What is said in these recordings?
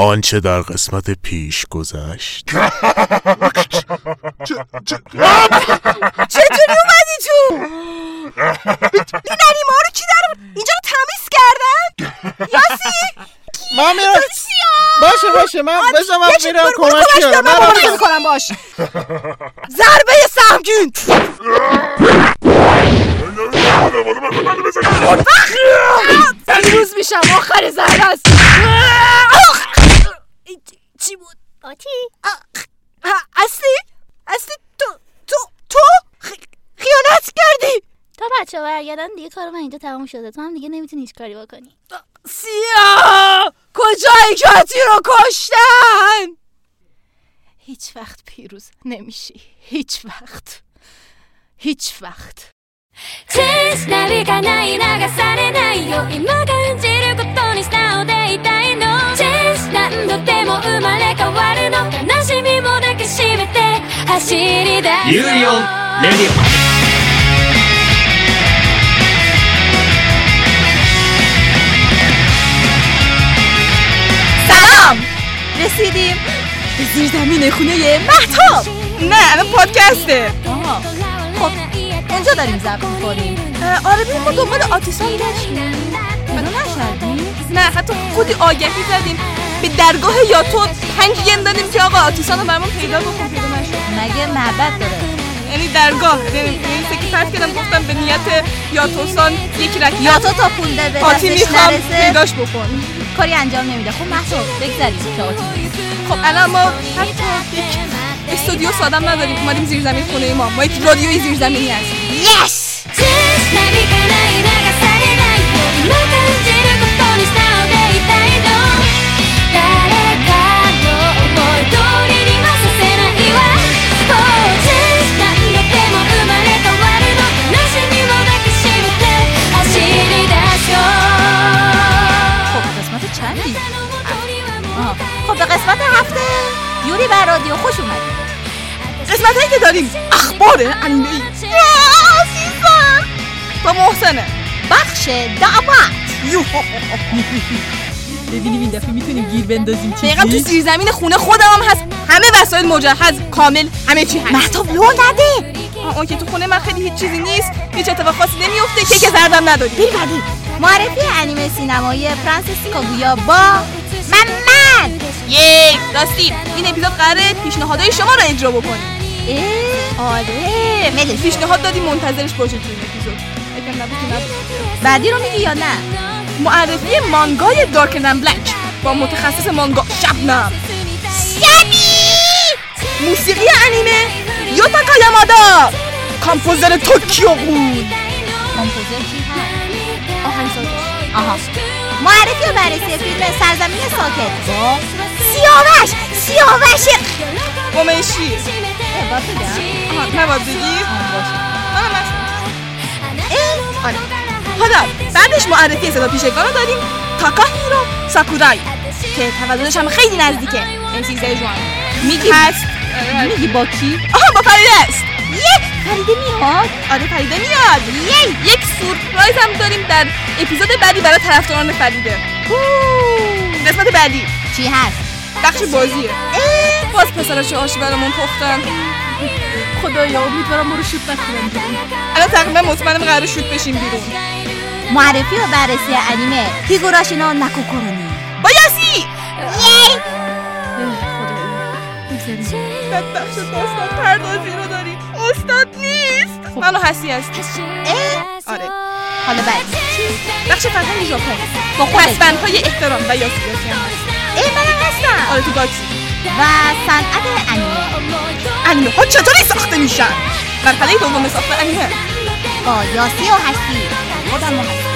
آنچه در قسمت پیش گذشت. چطوری اومدی تو؟ این انیما رو کی در اینجا رو تمیز کردن؟ یاسی؟ من میرم. باشه باشه من بذار من میرم کمک کنم. من مبارزه می‌کنم باش. ضربه سهمگین پیروز میشم آخر ضربه است. چی بود؟ آتی اصلی؟ اصلی تو تو تو خ- خیانت کردی تا بچه ها برگردن دیگه کار من اینجا تمام شده تو هم دیگه نمیتونی هیچ کاری بکنی سیا کجای کتی رو کشتن هیچ وقت پیروز نمیشی هیچ وقت هیچ وقت チェンスなびかない流されないよ今感じることに素直でいたいのチェンス 何度でも生まれ変わるの悲しみも抱きしめて走り出すユーリオンレディ سلام رسیدیم به زیر زمین خونه محتاب نه الان پادکسته خب اونجا داریم ضبط میکنیم آره ببین ما دنبال آتیسان گشتیم پیدا نشدیم نه حتی خودی آگهی زدیم به درگاه یاتو پنج ین دادیم که آقا آتیسان رو برامون پیدا بکن پیدا نشد مگه معبد داره یعنی درگاه یعنی یعنی سکی پرد کردم گفتم به نیت یاتوسان یک رکیات یا تو تا پول به آتی دستش میخوام نرسه پیداش بکن کاری انجام نمیده خب محسوب بگذاریم که آتی نیست. خب الان ما حتی یک استودیو سادم نداریم اومدیم زیر زمین خونه ما ما یک رادیوی زیر زمینی هستیم チェンスなびかない流されないよ今感じる انیمه ای با محسنه بخش دعوت. ببینیم این دفعه می‌تونیم گیر بندازیم دقیقا تو زیر زمین خونه خودم هم هست. همه وسایل مجهز کامل همه چی هست. محتاب لو نده. اون که تو خونه من خیلی هیچ چیزی نیست. هیچ اتفاق خاصی نمیفته کیک زردم نداری. بیر بعدی. معرفی انیمه سینمایی فرانسیس کاگویا با محمد یک راستی. این اپیزود قراره پیشنهادهای شما رو اجرا بکنیم اه، آره. ملش پیشنهاد دادی منتظرش باشید تو این اپیزود. یکم نبود. که نبود. بعدی رو میگی یا نه؟ معرفی مانگای Darker than Black با متخصص مانگا. شبنم موسیقی انیمه. یوتاکا یامادا کامپوزر توکیو غول. composer کی هست؟ آهنگسازش آها. معرفی و بررسی فیلم سرزمین ساکت. با سیاوش. بگم آها نباید بگی آه، باشه. منم هستم. اه، آره حالا بعدش معرفی صدا پیشگان رو داریم تاکاهیرو ساکورای که تولدش هم خیلی نزدیکه این 13 ژوئن میگی هست میگی با کی آها با فریده است یه فریده میاد آره فریده میاد یه یک سورپرایز هم داریم در اپیزود بعدی برای طرفداران فریده قسمت بعدی چی هست بخش بازیه. باز پسرش آشی برامون پختن. خدایا امیدوارم ما رو شوت نکنم الان تقریبا مطمئنم قرار شوت بشیم بیرون. معرفی و بررسی انیمه. هیگوراشینا نکوکورونی با یاسی یی بعد بخش داستان پردازی رو داریم. استاد نیست. منو هستی. هستی آره. حالا بعد بخش فرهنگ ژاپن. با خودت پسبندهای احترام و یاسی یاسی هم هست ای منم هستم آره تو گاچی و صنعت انیمه انیمه ها چطوری ساخته میشن مرحله دوم ساخت انیمه با یاسی و هستی خودم و هستی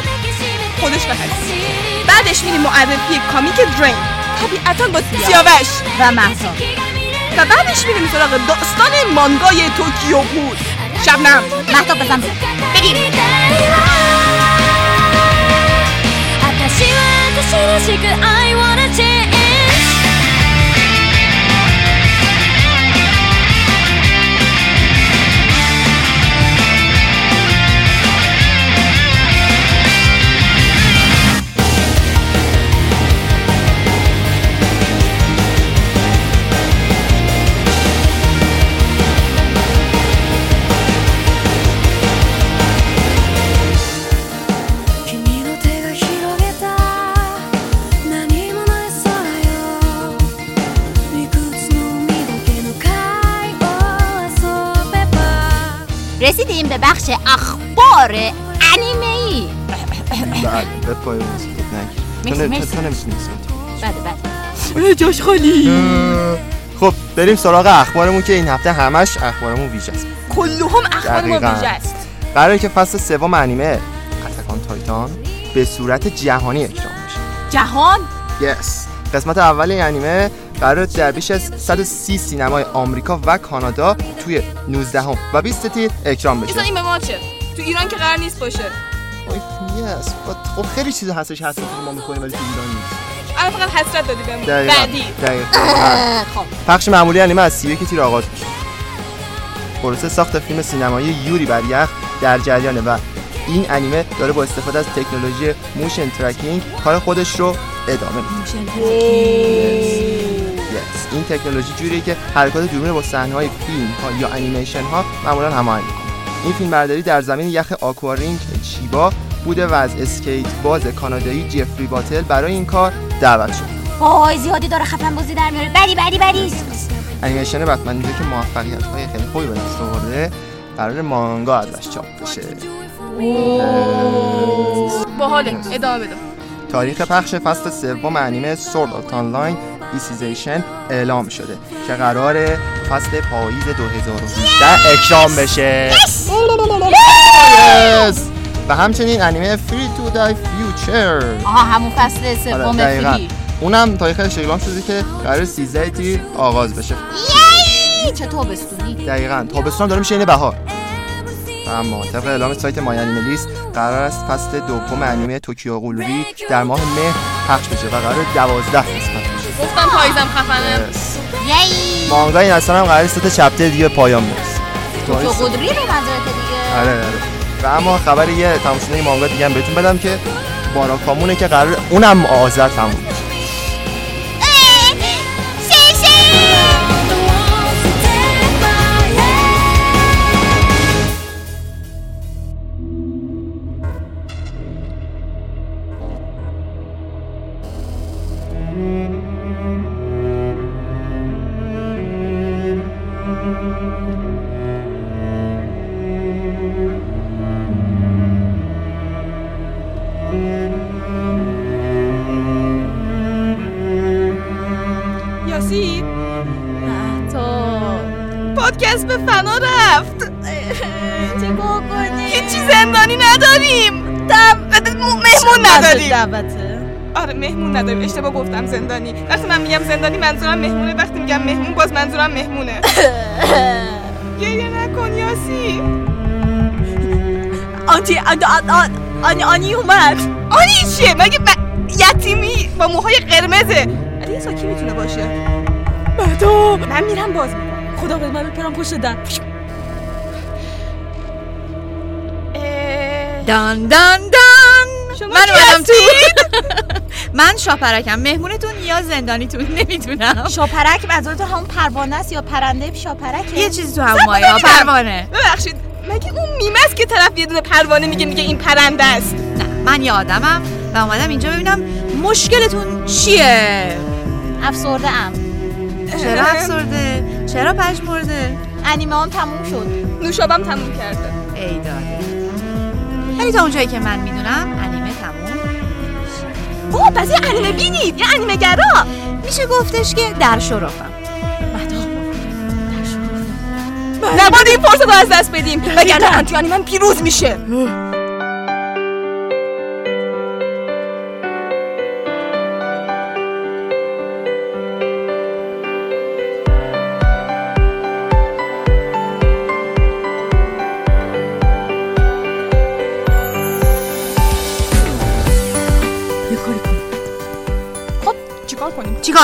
خودش و هستی بعدش میریم معرفی کامیک درین طبیعتا با سیاوش و محسا و بعدش میریم سراغ داستان مانگای توکیو بود شبنم محتاب بزن بریم 私は私らしく I wanna change رسیدیم به بخش اخبار انیمه ای بله به پای مرسی، مرسی. بله بله. جاش خالی. خب بریم سراغ اخبارمون که این هفته همش اخبارمون ویژه است. کلهم اخبار ما دقیقاً. ویژه است. قراره که فصل سوم انیمه اتکان تایتان به صورت جهانی اکرام بشه. جهان؟ یس. قسمت اول این انیمه قرار در بیش از 130 سینمای آمریکا و کانادا توی 19 هم و 20 تیر اکران بشه. این به ما چه؟ تو ایران که قرار نیست باشه. yes خب خیلی چیز هستش هست که ما می‌کنیم ولی تو ایران نیست. الان فقط حسرت دادی بهمون. بعدی. دقیقاً. خب. پخش معمولی انیمه از 31 تیر آغاز میشه. پروسه ساخت فیلم سینمایی یوری بر یخ در جریانه و این انیمه داره با استفاده از تکنولوژی motion tracking کار خودش رو ادامه میده. Yes. این تکنولوژی جوریه که حرکات دوربین با صحنه‌های فیلم ها یا انیمیشن ها معمولا هماهنگ می‌کنه. این فیلم برداری در زمین یخ Aqua Ring چیبا بوده و از اسکیت باز کانادایی جفری باتل برای این کار دعوت شد. وای زیادی داره خفن بازی در میاره. بری بری بری انیمیشن بتمن که موفقیت های خیلی خوبی به دست آورده قرار مانگا ازش چاپ بشه. باحاله. ادامه بده. تاریخ پخش فصل سوم انیمه Sword Art Online Alicization اعلام شده که قرار فصل پاییز 2018 اکران بشه! و همچنین انیمه Free! Dive to the Future آها همون فصل سوم Free! اونم تاریخش اعلام شده که قرار 13 تیر آغاز بشه. چه تابستونی. دقیقا. تابستون داره میشه این بهار. و اما طبق اعلام سایت MyAnimeList قرار است فصل دوم انیمه توکیو قولوری در ماه مه پخش بشه و قرار 12 قسمت گفتم پاییزم خفنه. یی. مانگا این اصلا هم قرار سه تا چپتر دیگه پایان برسه تو قدری رو منظورت دیگه؟ آره آره. و اما خبر یه این مانگا دیگه هم بهتون بدم که باراکامونه که قرار اونم آذر تموم بشه پادکست به فنا رفت. چیکار کنی؟ هیچی زندانی نداریم. مهمون نداریم. دعوته؟ آره مهمون نداریم. اشتباه گفتم زندانی. وقتی من میگم زندانی منظورم مهمونه. وقتی میگم مهمون باز منظورم مهمونه. گریه نکن یاسی. آنتی آنی آنی اومد. آنی چیه؟ مگه یتیمی با موهای قرمزه. علیسا کی می‌تونه باشه. مهدو من میرم باز. خدا به من بپرم پشت در. دان دان دان. شما من اومدم تو؟ من شاپرکم. مهمونتون یا زندانیتون؟ نمی‌دونم. شاپرک منظورت همون پروانه است یا پرنده؟ شاپرکه یه چیزی تو هم ببینم. پروانه. ببخشید. مگه اون میمه است که طرف یه دونه پروانه میگه میگه این پرنده است؟ نه من یه آدمم و اومدم اینجا ببینم مشکلتون چیه. افسرده ام. چرا افسرده؟ چرا پژمرده انیمه هم تموم شد. نوشابم تموم کرده. ای داده ولی تا اونجایی که من می‌دونم انیمه تموم اوه پس یه انیمه بینید. یه انیمه گرا میشه گفتش که در شرافم نباید این فرصت رو از دست بدیم. وگرنه آنتی آنیمن پیروز میشه.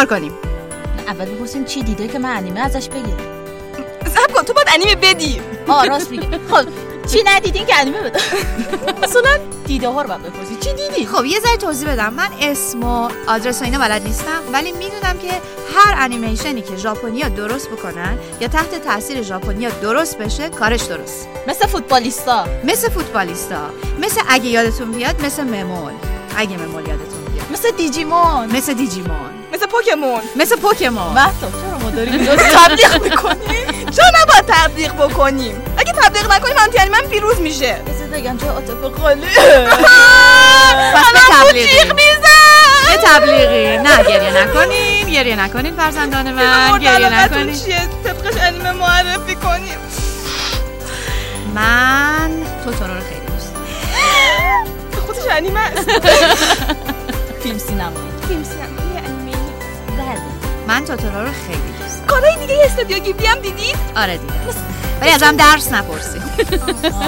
چیکار کنیم؟ اول بپرسیم چی دیده که من انیمه ازش بگیرم. صبر کن تو باید انیمه بدی. آه راست میگه خب چی ندیدین که انیمه بده اصلا دیده ها رو باید بپرسی. چی دیدی؟ خب یه ذره توضیح بدم. من اسم و آدرس و اینا بلد نیستم ولی می‌دونم که هر انیمیشنی که ژاپنیا درست بکنن یا تحت تاثیر ژاپنیا درست بشه کارش درست. مثل فوتبالیستا. مثل فوتبالیستا. مثل اگه یادتون بیاد مثل ممول. اگه ممول یادتون بیاد. مثل دیجیمون. مثل دیجیمون. مثل پوکمون. مثل پوکمون. مهتا چرا ما داریم تبلیغ می‌کنیم؟ چرا نباید تبلیغ بکنیم؟ اگه تبلیغ نکنیم آنتی انیمه پیروز میشه. بذار بگم چه عاطفه خالی. پس جیغ به تبلیغی. نه گریه نکنین گریه نکنین فرزندان من گریه نکنین. چیه؟ طبقش انیمه معرفی کنیم. من توتورو رو خیلی دوست خودش انیمه است. فیلم سینمایی فیلم بله من توتورو رو خیلی دوست دارم. کارهای دیگه استودیو گیبلی هم دیدید؟ آره دیدم ولی ازم درس نپرسید.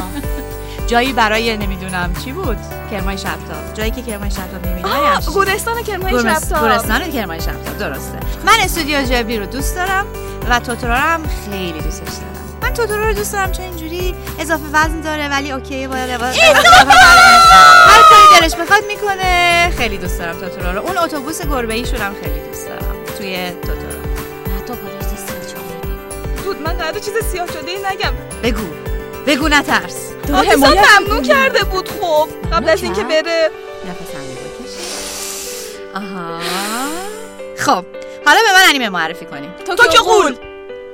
جایی برای نمی‌دونم چی بود؟ کرمای شبتاب. جایی که کرمای شبتاب نمی‌دونم آه، گورستان کرمای شبتاب. گورستان کرمای شبتاب درسته. من استودیو جبلی رو دوست دارم و توتورو رو هم خیلی دوستش دارم. من توتورو رو دوست دارم چون اینجوری اضافه وزن داره ولی اوکی با لباس هر کاری دلش بخواد می‌کنه. خیلی دوست دارم توتورو رو. اون اتوبوس گربه ایشون هم خیلی دوست دارم. توی توتورو حتی پلیس سیاه دود من قراره چیز سیاه شده ای نگم. بگو. بگو نترس. آفیسا ممنون کرده بود خب. قبل از اینکه بره. نفس عمیق بکش آها. خب حالا به من انیمه معرفی کنی. توکیو غول.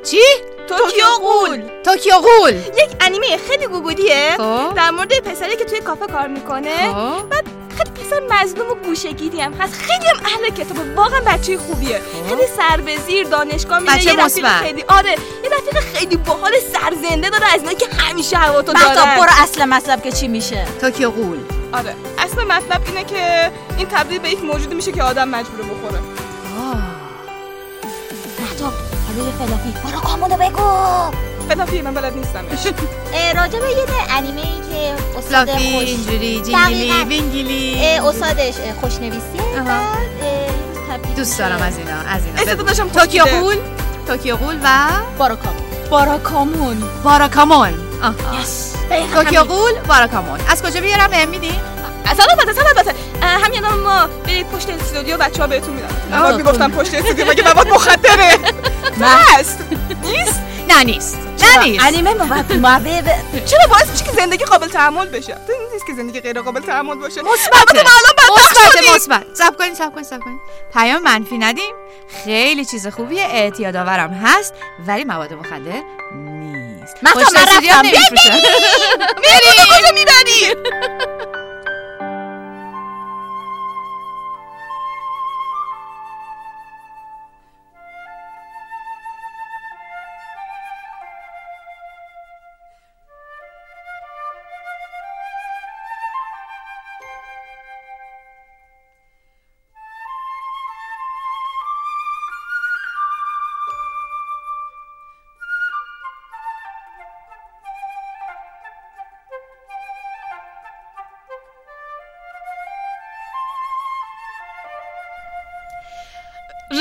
چی؟ توکیو غول. توکیو غول. یک انیمه خیلی گوگولیه. خب. در مورد پسری که توی کافه کار می‌کنه. خب. بعد خیلی پسر مظلوم و گوشه‌گیری هم هست. خیلی هم اهل کتابه واقعا بچه خوبیه. خیلی سر به زیر دانشگاه میره. بچه یه رفیق. خیلی آره. یه رفیق خیلی باحال سرزنده داره از که همیشه هوا تو دارن. برو اصل مطلب که چی میشه؟ توکیو غول. آره. اصل مطلب اینه که این تبدیل به یک موجودی میشه که آدم مجبوره بخوره. مهتاب حالا یه فلافی. برو کامونو بگو فلافی من بلد نیستمش راجع به یه انیمه ای که استاد خوش اینجوری جینگلی دقیقاً. وینگلی. استادش تبدیل دوست. دارم از اینا از اینا. توکیو. غول. توکیو غول و باراکامون. باراکامون. باراکامون. توکیو غول باراکامون. از کجا بیارم؟ بهم میدی؟ اصلا البته اصلا البته همین ما برید پشت استودیو بچه ها بهتون میدن آه، نباید می‌گفتم پشت استودیو مگه مواد مخدره هست. نیست؟ نه نیست. نیست انیمه مواد چرا باعث میشه که زندگی قابل تحمل بشه؟ تو این نیست که زندگی غیر قابل تحمل باشه. مثبته. ما الان مثبت. مثبت. سب کنید سب کنید سب کنید پیام منفی ندیم. خیلی چیز خوبیه. اعتیاد آورم هست ولی مواد مخدر نیست. من رفتم. نمی‌فروشن. میری کجا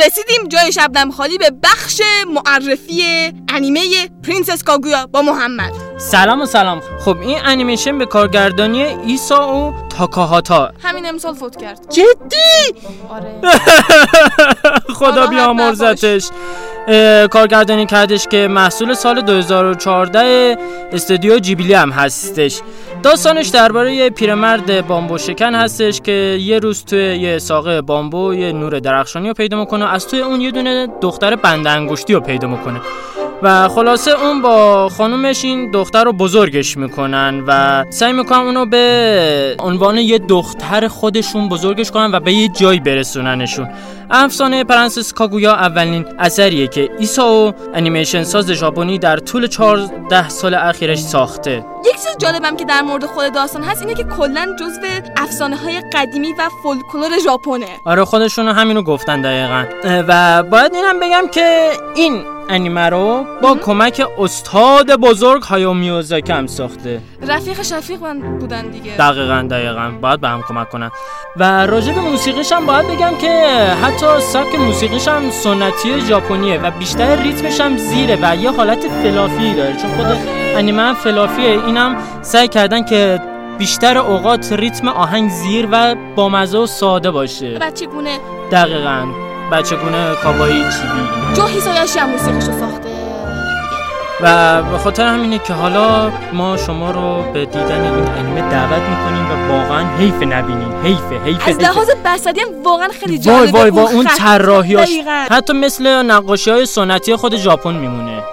رسیدیم جای شبنم خالی به بخش معرفی انیمه پرنسس کاگویا با محمد. سلام و سلام. خب این انیمیشن به کارگردانی ایسائو تاکاهاتا. همین امسال فوت کرد. جدی؟ آره. خدا بیامرزتش. کارگردانی کردش که محصول سال 2014 استودیو جیبلی هم هستش. داستانش درباره یه پیرمرد بامبو شکن هستش که یه روز توی یه ساقه بامبو یه نور درخشانی رو پیدا می‌کنه از توی اون یه دونه دختر بند انگشتی رو پیدا می‌کنه. و خلاصه اون با خانومش این دختر رو بزرگش می‌کنن و سعی می‌کنن اونو به عنوان یه دختر خودشون بزرگش کنن و به یه جایی برسوننشون. افسانه پرنسس کاگویا اولین اثریه که ایسائو انیمیشن ساز ژاپنی در طول 14 سال اخیرش ساخته. یک چیز جالبم که در مورد خود داستان هست اینه که کلا جزو افسانه های قدیمی و فولکلور ژاپنه. آره خودشون همینو گفتن دقیقا. و باید اینم بگم که این انیمه رو با کمک استاد بزرگ هایو میوزاکی هم ساخته. رفیق شفیق من بودن دیگه. دقیقا دقیقا. باید به هم کمک کنن. و راجع به موسیقیش هم باید بگم که حتی سبک موسیقیش هم سنتی ژاپنیه و بیشتر ریتمش هم زیره و یه حالت فلافی داره. چون خود انیمه هم فلافیه. اینم سعی کردن که بیشتر اوقات ریتم آهنگ زیر و بامزه و ساده باشه. بچه گونه دقیقا. بچگونه کابایی چیبی. جو هیسایاشی هم موسیقیشو ساخته. و به خاطر همینه که حالا ما شما رو به دیدن این انیمه دعوت می‌کنیم و واقعا حیف نبینین حیف حیف از لحاظ بسدی هم واقعا خیلی جالبه. وای وای وای اون طراحیاش حتی مثل نقاشی های سنتی خود ژاپن میمونه.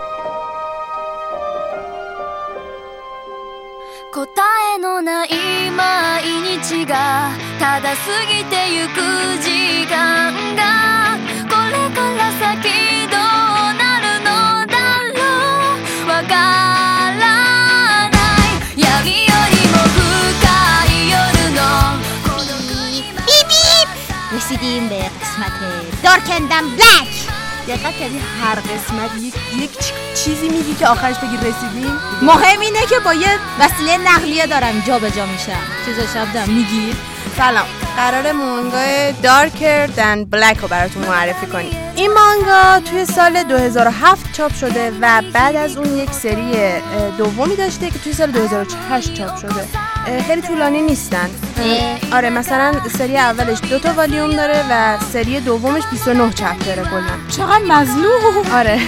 رسیدیم به قسمت دارکندم بلک دقت کردی هر قسمت یک, چیزی میگی که آخرش بگی رسیدیم؟ مهم اینه که با یه وسیله نقلیه دارم جا به جا میشم. چیزا شب میگی؟ سلام. قرار مانگای دارکر دن بلک رو براتون معرفی کنیم. این مانگا توی سال 2007 چاپ شده و بعد از اون یک سری دومی داشته که توی سال 2008 چاپ شده. خیلی طولانی نیستن. آره مثلا سری اولش دو تا والیوم داره و سری دومش 29 چپتره کلا. چقدر مظلوم. آره.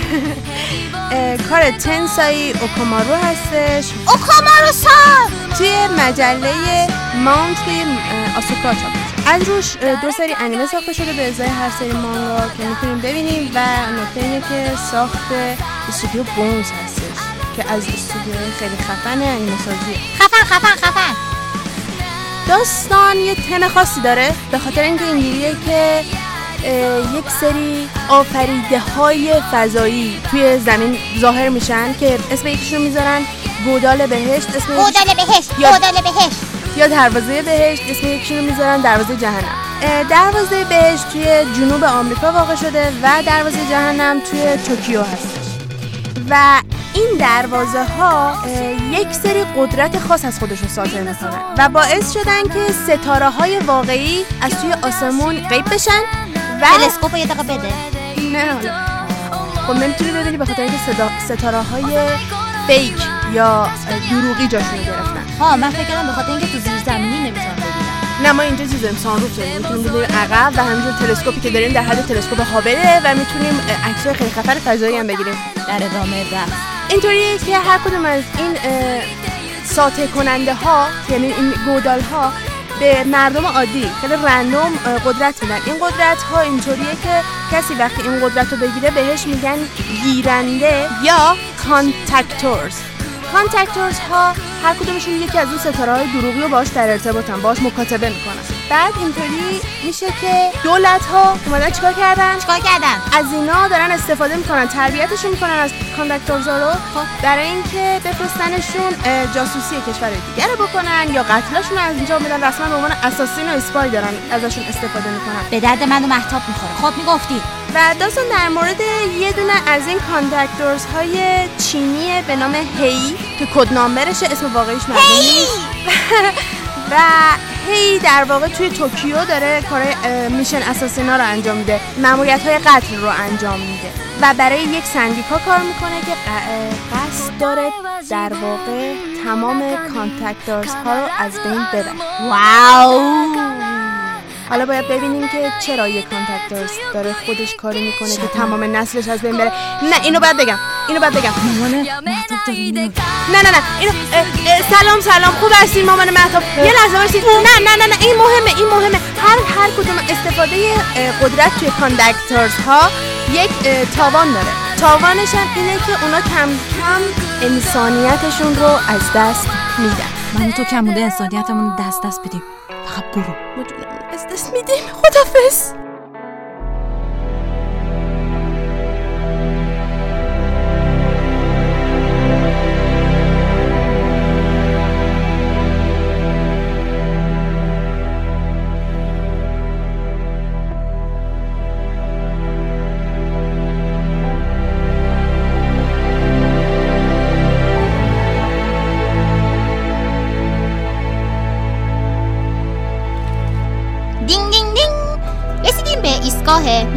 کار تنسایی اوکامارو هستش. اوکامارو سان توی مجله ماونت توی آسوکا چاپ. از روش دو سری انیمه ساخته شده به ازای هر سری مانگا که می‌تونیم ببینیم و نکته اینه که ساخت استودیو بونز هستش که از استودیوهای خیلی خفن انیمه سازیه خفن خفن خفن. داستان یه تم خاصی داره به خاطر اینکه اینجوریه که یک سری آفریده های فضایی توی زمین ظاهر میشن که اسم یکیشون می‌ذارن گودال بهشت اسم گودال بهشت یا- گودال بهشت. یا دروازه بهشت اسم یکیشون می‌ذارن دروازه جهنم. دروازه بهشت توی جنوب آمریکا واقع شده و دروازه جهنم توی توکیو هستش و این دروازه ها یک سری قدرت خاص از خودشون صادر می‌کنن و باعث شدن که ستاره های واقعی از توی آسمون غیب بشن و تلسکوپ رو یه دقیقه بده. نه. خب نمی‌تونی ببینی به خاطر اینکه ستاره های فیک یا دروغی جاشون رو گرفتن. ها من فکر کردم به خاطر اینکه تو زیر زمینی نمی‌تونم ببینم. نه ما اینجا چیز داریم سانروف داریم. می‌تونیم ببینیم عقب و همینجور تلسکوپی که داریم در حد تلسکوپ هابله و می‌تونیم عکسای خیلی خفن فضایی هم بگیریم. در ادامه رفت اینطوریه که هر کدوم از این ساطع کننده ها یعنی این گودال ها به مردم عادی خیلی رندوم قدرت میدن. این قدرت ها اینطوریه که کسی وقتی این قدرت رو بگیره بهش میگن گیرنده یا contractors contractors ها هر کدومشون یکی از اون ستاره های دروغی رو باش در ارتباطن باش مکاتبه می‌کنن. بعد اینطوری میشه که دولت ها اومدن چیکار کردن؟ چیکار کردن؟ از اینا دارن استفاده می‌کنن تربیتشون می‌کنن از contractors ا رو برای اینکه بفرستنشون جاسوسی کشور دیگه رو بکنن یا قتلشون از اینجا میدن رسما به عنوان assassin و spy دارن ازشون استفاده می‌کنن. به درد من و مهتاب می‌خوره. خب می‌گفتی. و داستان در مورد یه دونه از این contractors های چینی به نام هی که که اسم واقعیش معلوم و هی در واقع توی توکیو داره کار mission assassin ا رو انجام میده. ماموریت های قتل رو انجام میده. و برای یک سندیکا کار می‌کنه که قصد داره در واقع تمام contractors ها رو از بین ببره. wow! حالا باید ببینیم که چرا یک contractors داره خودش کاری می‌کنه که تمام نسلش از بین بره. نه اینو بعد بگم اینو بعد بگم. مامانه نه نه نه اینو اه اه سلام سلام خوب هستین مامان مهتاب؟ یه لحظه باشید نه نه نه نه این مهمه این مهمه. هر هر کدوم استفاده قدرت توی کاندکتورز ها یک تاوان داره. تاوانش هم اینه که اونا کم کم انسانیتشون رو از دست میدن. من تو کموده انسانیتمون دست دست بدیم. فقط برو. دست میدیم. خدافظ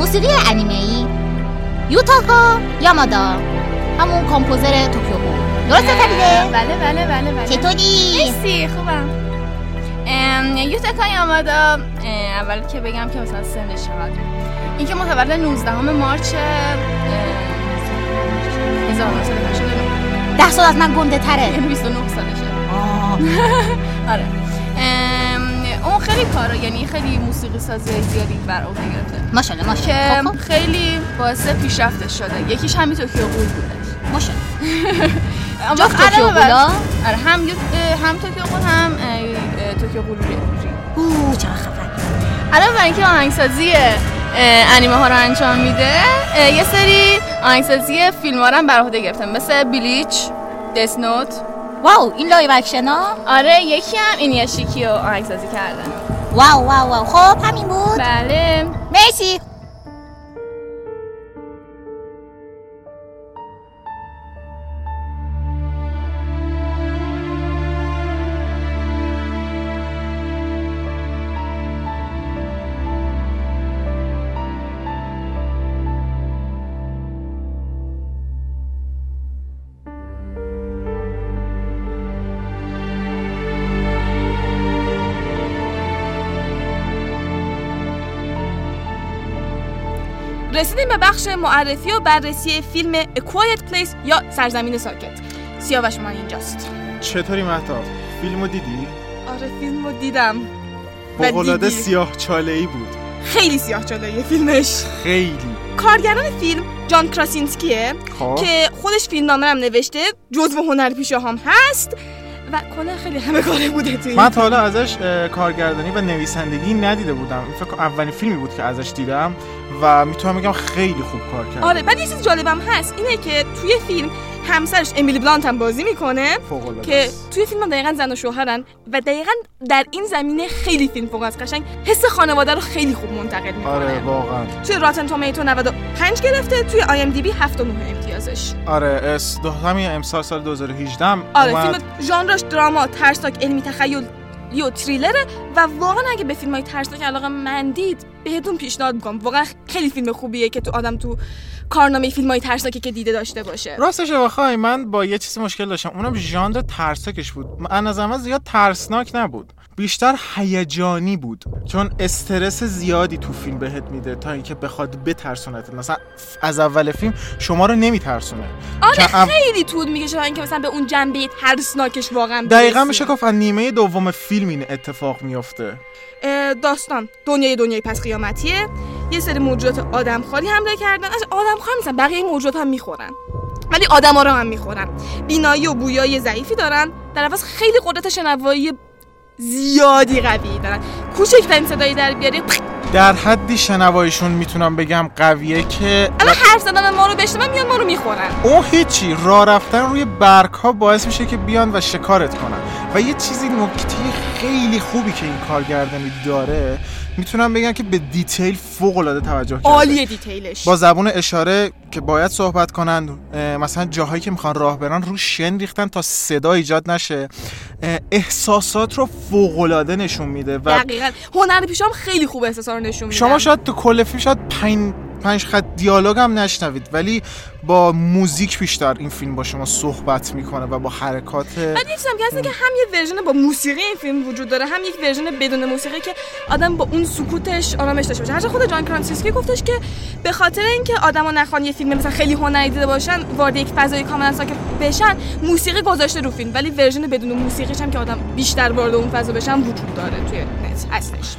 موسیقی انیمه ای یوتاکا یامادا. همون کامپوزر توکیو بود درسته فهمیده؟ بله بله بله بله. چطوری؟ مرسی خوبم. یوتاکا یامادا. اول که بگم که مثلا سنش چقدر این که متولد 19 مارچ اه، 1989 ده سال از من گنده تره. یعنی 29 سالشه. آره. خیلی کارا یعنی خیلی موسیقی سازی زیادی بر عهده گرفته. ماشاءالله ماشاءالله. خب، خب. خیلی باعث پیشرفتش شده. یکیش همین Tokyo Ghoul بودش ماشاءالله. اما جفت علاوه توکیو بر- قولا؟ آره هم هم Tokyo Ghoul هم Tokyo Re- اوه چقدر خفن الان برای اینکه آهنگسازی انیمه ها رو انجام میده یه سری آهنگسازی فیلم ها رو هم بر عهده گرفته مثل Bleach Death Note wow این live ها آره یکی هم این یاشیکی رو آهنگسازی کردن. wow wow wow. خب همین بود. بله. مرسی. رسیدیم به بخش معرفی و بررسی فیلم A Quiet Place یا سرزمین ساکت. سیاوش من اینجاست. چطوری مهتاب فیلمو دیدی؟ آره فیلم رو دیدم دیدی. سیاه چاله ای بود. خیلی سیاه جلوی فیلمش. خیلی. کارگردان فیلم جان کراسینسکیه خب. که خودش فیلمنامه هم نوشته جزو هنرپیشه هم هست و کلا خیلی همه کاره بوده توی من تا حالا ازش کارگردانی و نویسندگی ندیده بودم. فکر اولین فیلمی بود که ازش دیدم. و می‌تونم بگم خیلی خوب کار کرد آره بعد یه چیز جالبم هست اینه که توی فیلم همسرش امیلی بلانت هم بازی می‌کنه که است. توی فیلم هم دقیقا زن و شوهرن و دقیقا در این زمینه خیلی فیلم فوق‌العاده قشنگ. حس خانواده رو خیلی خوب منتقل می‌کنه. آره واقعا. توی Rotten Tomatoes 95 گرفته توی IMDb 7 امتیازش. آره اس دو همین امسال سال 2018 هم آره. فیلم ژانرش drama ترسناک علمی تخیل یا تریلره و واقعا اگه به فیلم های ترسناک علاقه مندید بهتون پیشنهاد می‌کنم. واقعا خیلی فیلم خوبیه که تو آدم تو کارنامه فیلم های ترسناکی که دیده داشته باشه. راستش بخوای من با یه چیزی مشکل داشتم. اونم ژانر ترسناکش بود. من من زیاد ترسناک نبود. بیشتر هیجانی بود. چون استرس زیادی تو فیلم بهت میده تا اینکه بخواد بترسونت مثلا از اول فیلم شما رو نمیترسونه. آره خیلی طول می‌کشه تا اینکه مثلا به اون جنبه ترسناکش واقعا دقیقا. میشه گفت نیمه دوم فیلم این اتفاق میفته داستان. دنیای دنیای پس قیامتیه. یه سری موجودات آدمخواری حمله کردن. از آدمخوار نیستن بقیه موجودات هم می‌خورن. ولی آدما رو هم می‌خورن. بینایی و بویایی ضعیفی دارن. در عوض خیلی قدرت شنوایی زیادی قوی دارن کوچکترین صدایی در بیاری. در حدی شنواییشون می‌تونم بگم قویه که الان حرف زدن ما رو بشنون میان ما رو می‌خورن. اون هیچی. راه رفتن روی برگ ها باعث میشه که بیان و شکارت کنن. و یه چیزی نکته خیلی خوبی که این کارگردانی داره می‌تونم بگم که به دیتیل فوق العاده توجه کرده. عالیه دیتیلش. با زبون اشاره که باید صحبت کنن مثلا جاهایی که می‌خوان راه برن رو شن ریختن تا صدا ایجاد نشه. احساسات رو فوق العاده نشون میده و دقیقا. هنر پیشام خیلی خوب احساسا رو نشون میدن شما شاید تو کل فیلم شاید پنج پنج خط دیالوگ هم نشنوید ولی با موزیک بیشتر این فیلم با شما صحبت می‌کنه و با حرکات من نیستم که هست که هم یه ورژن با موسیقی این فیلم وجود داره هم یک ورژن بدون موسیقی که آدم با اون سکوتش آرامش داشته باشه. هرچند خود جان کرازینسکی گفتش که به خاطر اینکه آدما نخوان یه فیلم مثلا خیلی هنری دیده باشن وارد یک فضای کاملا ساکت بشن موسیقی گذاشته رو فیلم ولی ورژن بدون موسیقیش هم که آدم بیشتر وارد اون فضا بشن وجود داره توی نت هستش.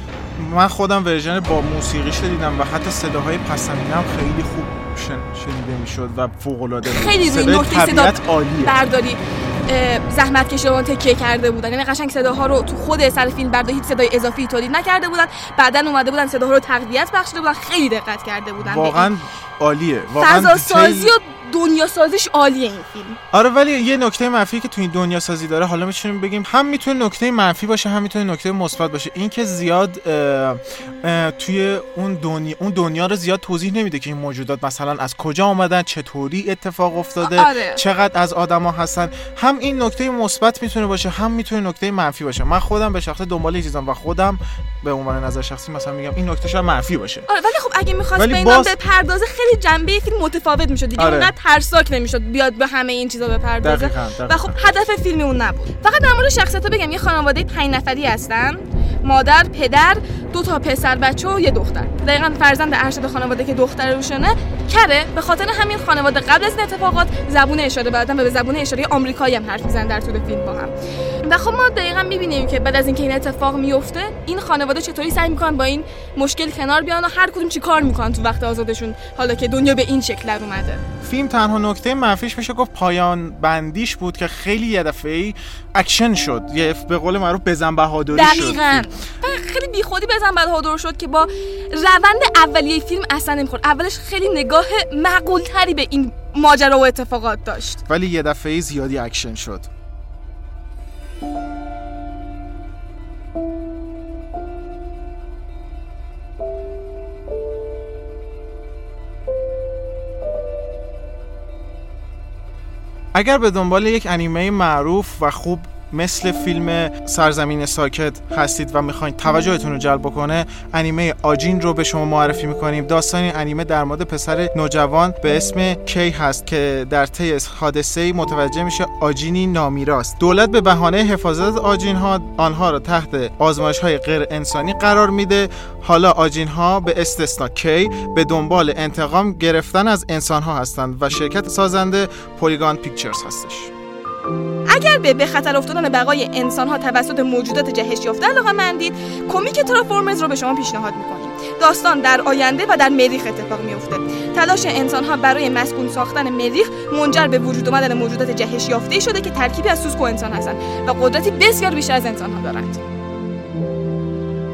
من خودم ورژن با موسیقیش رو دیدم و حتی صداهای پسندینه هم خیلی خوب شن- شنیده می‌شد و فوق العاده خیلی روی نکته صدا عالیه. برداری زحمت کشیدن تکیه کرده بودن. یعنی قشنگ صداها رو تو خود سر فیلم برداری هیچ صدای اضافی تولید نکرده بودن. بعدا اومده بودن صداها رو تقویت بخشیده بودن. خیلی دقت کرده بودن. واقعا عالیه. واقعا فضا سازی و دنیا سازیش عالیه این فیلم. آره ولی یه نکته منفی که تو این دنیا سازی داره حالا می‌تونیم بگیم هم می‌تونه نکته منفی باشه هم می‌تونه نکته مثبت باشه. این که زیاد اه، اه، توی اون دنیا اون دنیا رو زیاد توضیح نمیده که این موجودات مثلا از کجا آمدن چطوری اتفاق افتاده آره. چقدر از آدما هستن. هم این نکته مثبت می‌تونه باشه هم می‌تونه نکته منفی باشه. من خودم به شخص دنبال چیزام و خودم به عنوان نظر شخصی مثلا میگم این نکته شاید منفی باشه. آره ولی خب اگه می‌خواست به اینا باز- به خیلی جنبه فیلم متفاوت می‌شد دیگه. آره. اونقدر ترسناک نمی‌شد بیاد به همه این چیزا بپردازه. دقیقاً، و. خب هدف فیلم اون نبود. فقط در مورد شخصیت بگم یه خانواده پنج نفری هستن. مادر پدر دو تا پسر بچه و یه دختر. دقیقا فرزند ارشد خانواده که دختر روشونه کره. به خاطر همین خانواده قبل از این اتفاقات زبون اشاره بلدن و به زبون اشاره آمریکایی هم حرف می‌زنن در طول فیلم با هم. و خب ما دقیقا می‌بینیم که بعد از اینکه این اتفاق میفته این خانواده چطوری سعی می‌کنن با این مشکل کنار بیان و هر کدوم چی کار می‌کنن تو وقت آزادشون. حالا که دنیا به این شکل در اومده. فیلم تنها نکته منفیش میشه گفت پایان بندیش بود که خیلی یه دفعه اکشن شد. یه به قول معروف بزن بهادری شد. دقیقاً. فیلم. خیلی بیخودی بزن بهادر شد که با روند اولیه فیلم اصلا نمی‌خورد. اولش خیلی نگاه معقول تری به این ماجرا و اتفاقات داشت. ولی یه دفعه زیادی اکشن شد. اگر به دنبال یک انیمه معروف و خوب مثل فیلم سرزمین ساکت هستید و می‌خواین توجهتون رو جلب بکنه انیمه آجین رو به شما معرفی می‌کنیم. داستان این انیمه در مورد پسر نوجوان به اسم کی هست که در طی حادثه متوجه میشه آجینی نامیراست. دولت به بهانه حفاظت آجین ها آنها را تحت آزمایش های غیر انسانی قرار میده. حالا آجین ها به استثنا کی به دنبال انتقام گرفتن از انسان ها هستند و شرکت سازنده پولیگان پیکچرز هستش. اگر به به خطر افتادن بقای انسان ها توسط موجودات جهش یافته علاقه مندید کمیک ترافورمرز رو به شما پیشنهاد می‌کنیم. داستان در آینده و در مریخ اتفاق میفته تلاش انسان ها برای مسکون ساختن مریخ منجر به وجود آمدن موجودات جهش یافته شده که ترکیبی از سوسک و انسان هستند و قدرتی بسیار بیشتر از انسان ها دارند.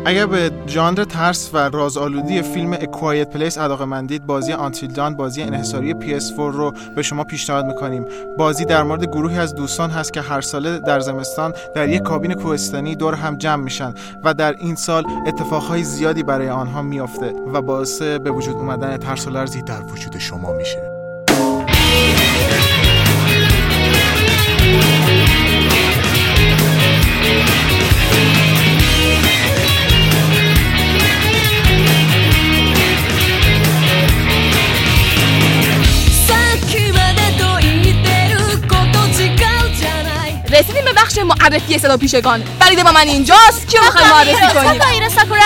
اگر به ژانر ترس و رازآلودی فیلم اکوایت پلیس علاقه مندید بازی آنتیل دان بازی انحصاری PS4 رو به شما پیشنهاد می‌کنیم. بازی در مورد گروهی از دوستان هست که هر ساله در زمستان در یک کابین کوهستانی دور هم جمع میشن و در این سال اتفاقهای زیادی برای آنها میافته و باعث به وجود اومدن ترس و لرزی در وجود شما میشه. بخش معرفی صدا پیشگان. بریده با من اینجاست. کیو می‌خوای معرفی کنیم؟ ساکایرا ساکورای.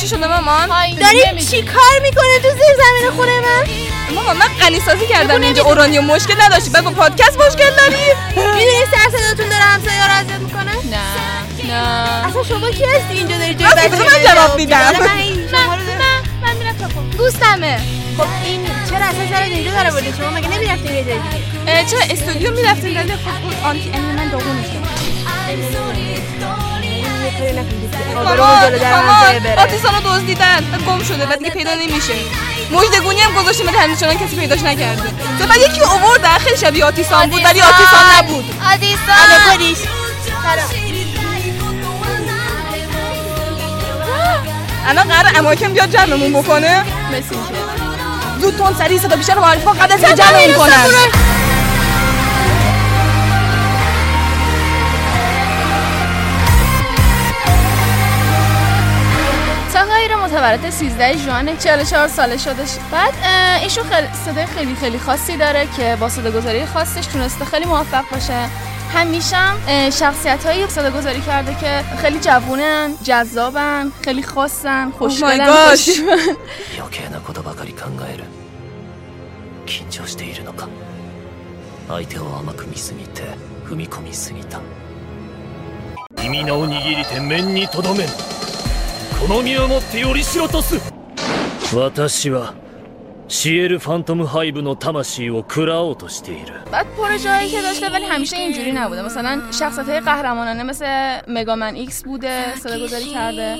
چی شده مامان؟ داری چی کار می‌کنه تو زیر زمین خونه من؟ مامان من غنی سازی کردم اینجا. اورانیوم مشکل نداشتی. بعد با پادکست مشکل داری؟ می‌دونی سر صداتون داره همسایه رو اذیت می‌کنه؟ نه نه. اصلا شما کی هستی اینجا داری جای من جواب میدم. من. من میرم تاپون دوستمه. خب این چرا اصلا سرت اینجا داره برده شما مگه نمی‌رفتین یه جای دیگه اه، چرا استودیو می‌رفتیم ولی خب اون آنتی انیمه من در همسایه بره آتیسان رو دزدیدن. و گم شده. بعد دیگه پیدا نمیشه. مجدگونی هم گذاشتیم ولی چنان کسی پیداش نکرده. تو بعد یکی رو آوردن خیلی شبیه آتیسان بود ولی آتیسان. نبود. الو پلیس الان قرار اماکن بیاد جمعمون بکنه. مثل زود تون سریع صدا بیشتر معرفی کن قبل از جمعمون کنن متولد 13 ژوئن 44 ساله شده شد. بعد ایشون خیلی صدای خیلی خیلی خاصی داره که با صداگذاری خاصش تونسته خیلی موفق باشه همیشه هم شخصیت هایی صدا گذاری کرده که خیلی جوونن جذابن خیلی خاصن خوشگلن gosh. シエルファントムハイブの魂を食らおうとしている بعد پروژه‌ای که داشته ولی همیشه اینجوری نبوده مثلا شخصیت های قهرمانانه مثل مگامن ایکس بوده صدا گذاری کرده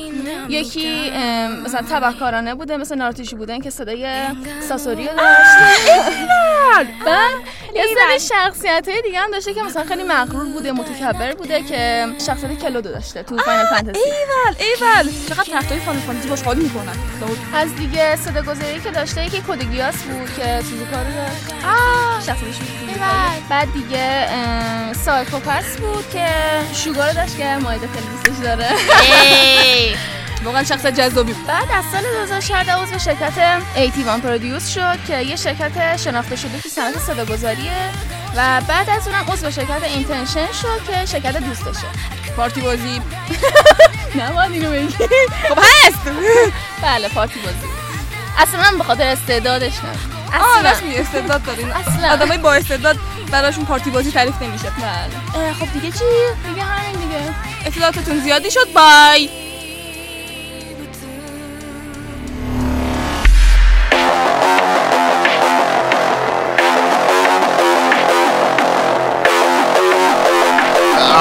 یکی ام، مثلا تبهکارانه بوده مثل نارتوشی بودن که صدای ساسوری رو داشت بعد یه سری شخصیت های دیگه هم داشته که مثلا خیلی مغرور بوده متکبر بوده که شخصیت کلودو داشته تو فاینل فانتزی ایول ایول چقدر تختای فاینل فانتزی باش حال میکنن از دیگه صدا گذاری که داشته یکی کودگیاس بود که سوزاکو رو داشت شخصیتش بعد دیگه Psycho-Pass بود که شوگا رو داشت که مایده خیلی دوستش داره. واقعا شخص جذابی. بعد از سال 2014 عضو شرکت 81 پرودیوس شد که یه شرکت شناخته شده تو صنعت صداگذاریه و بعد از اونم عضو شرکت اینتنشن شد که شرکت دوستشه. پارتی بازی. نه اینو بگی خب هست. بله پارتی بازی. اصلا به خاطر استعدادش نه آه، اصلا. راست میگی، استعداد دارین. اصلا. آدمای با استعداد براشون پارتی بازی تعریف نمیشه. بله. خب دیگه چی؟ دیگه همین دیگه. اطلاعاتتون زیادی شد. بای.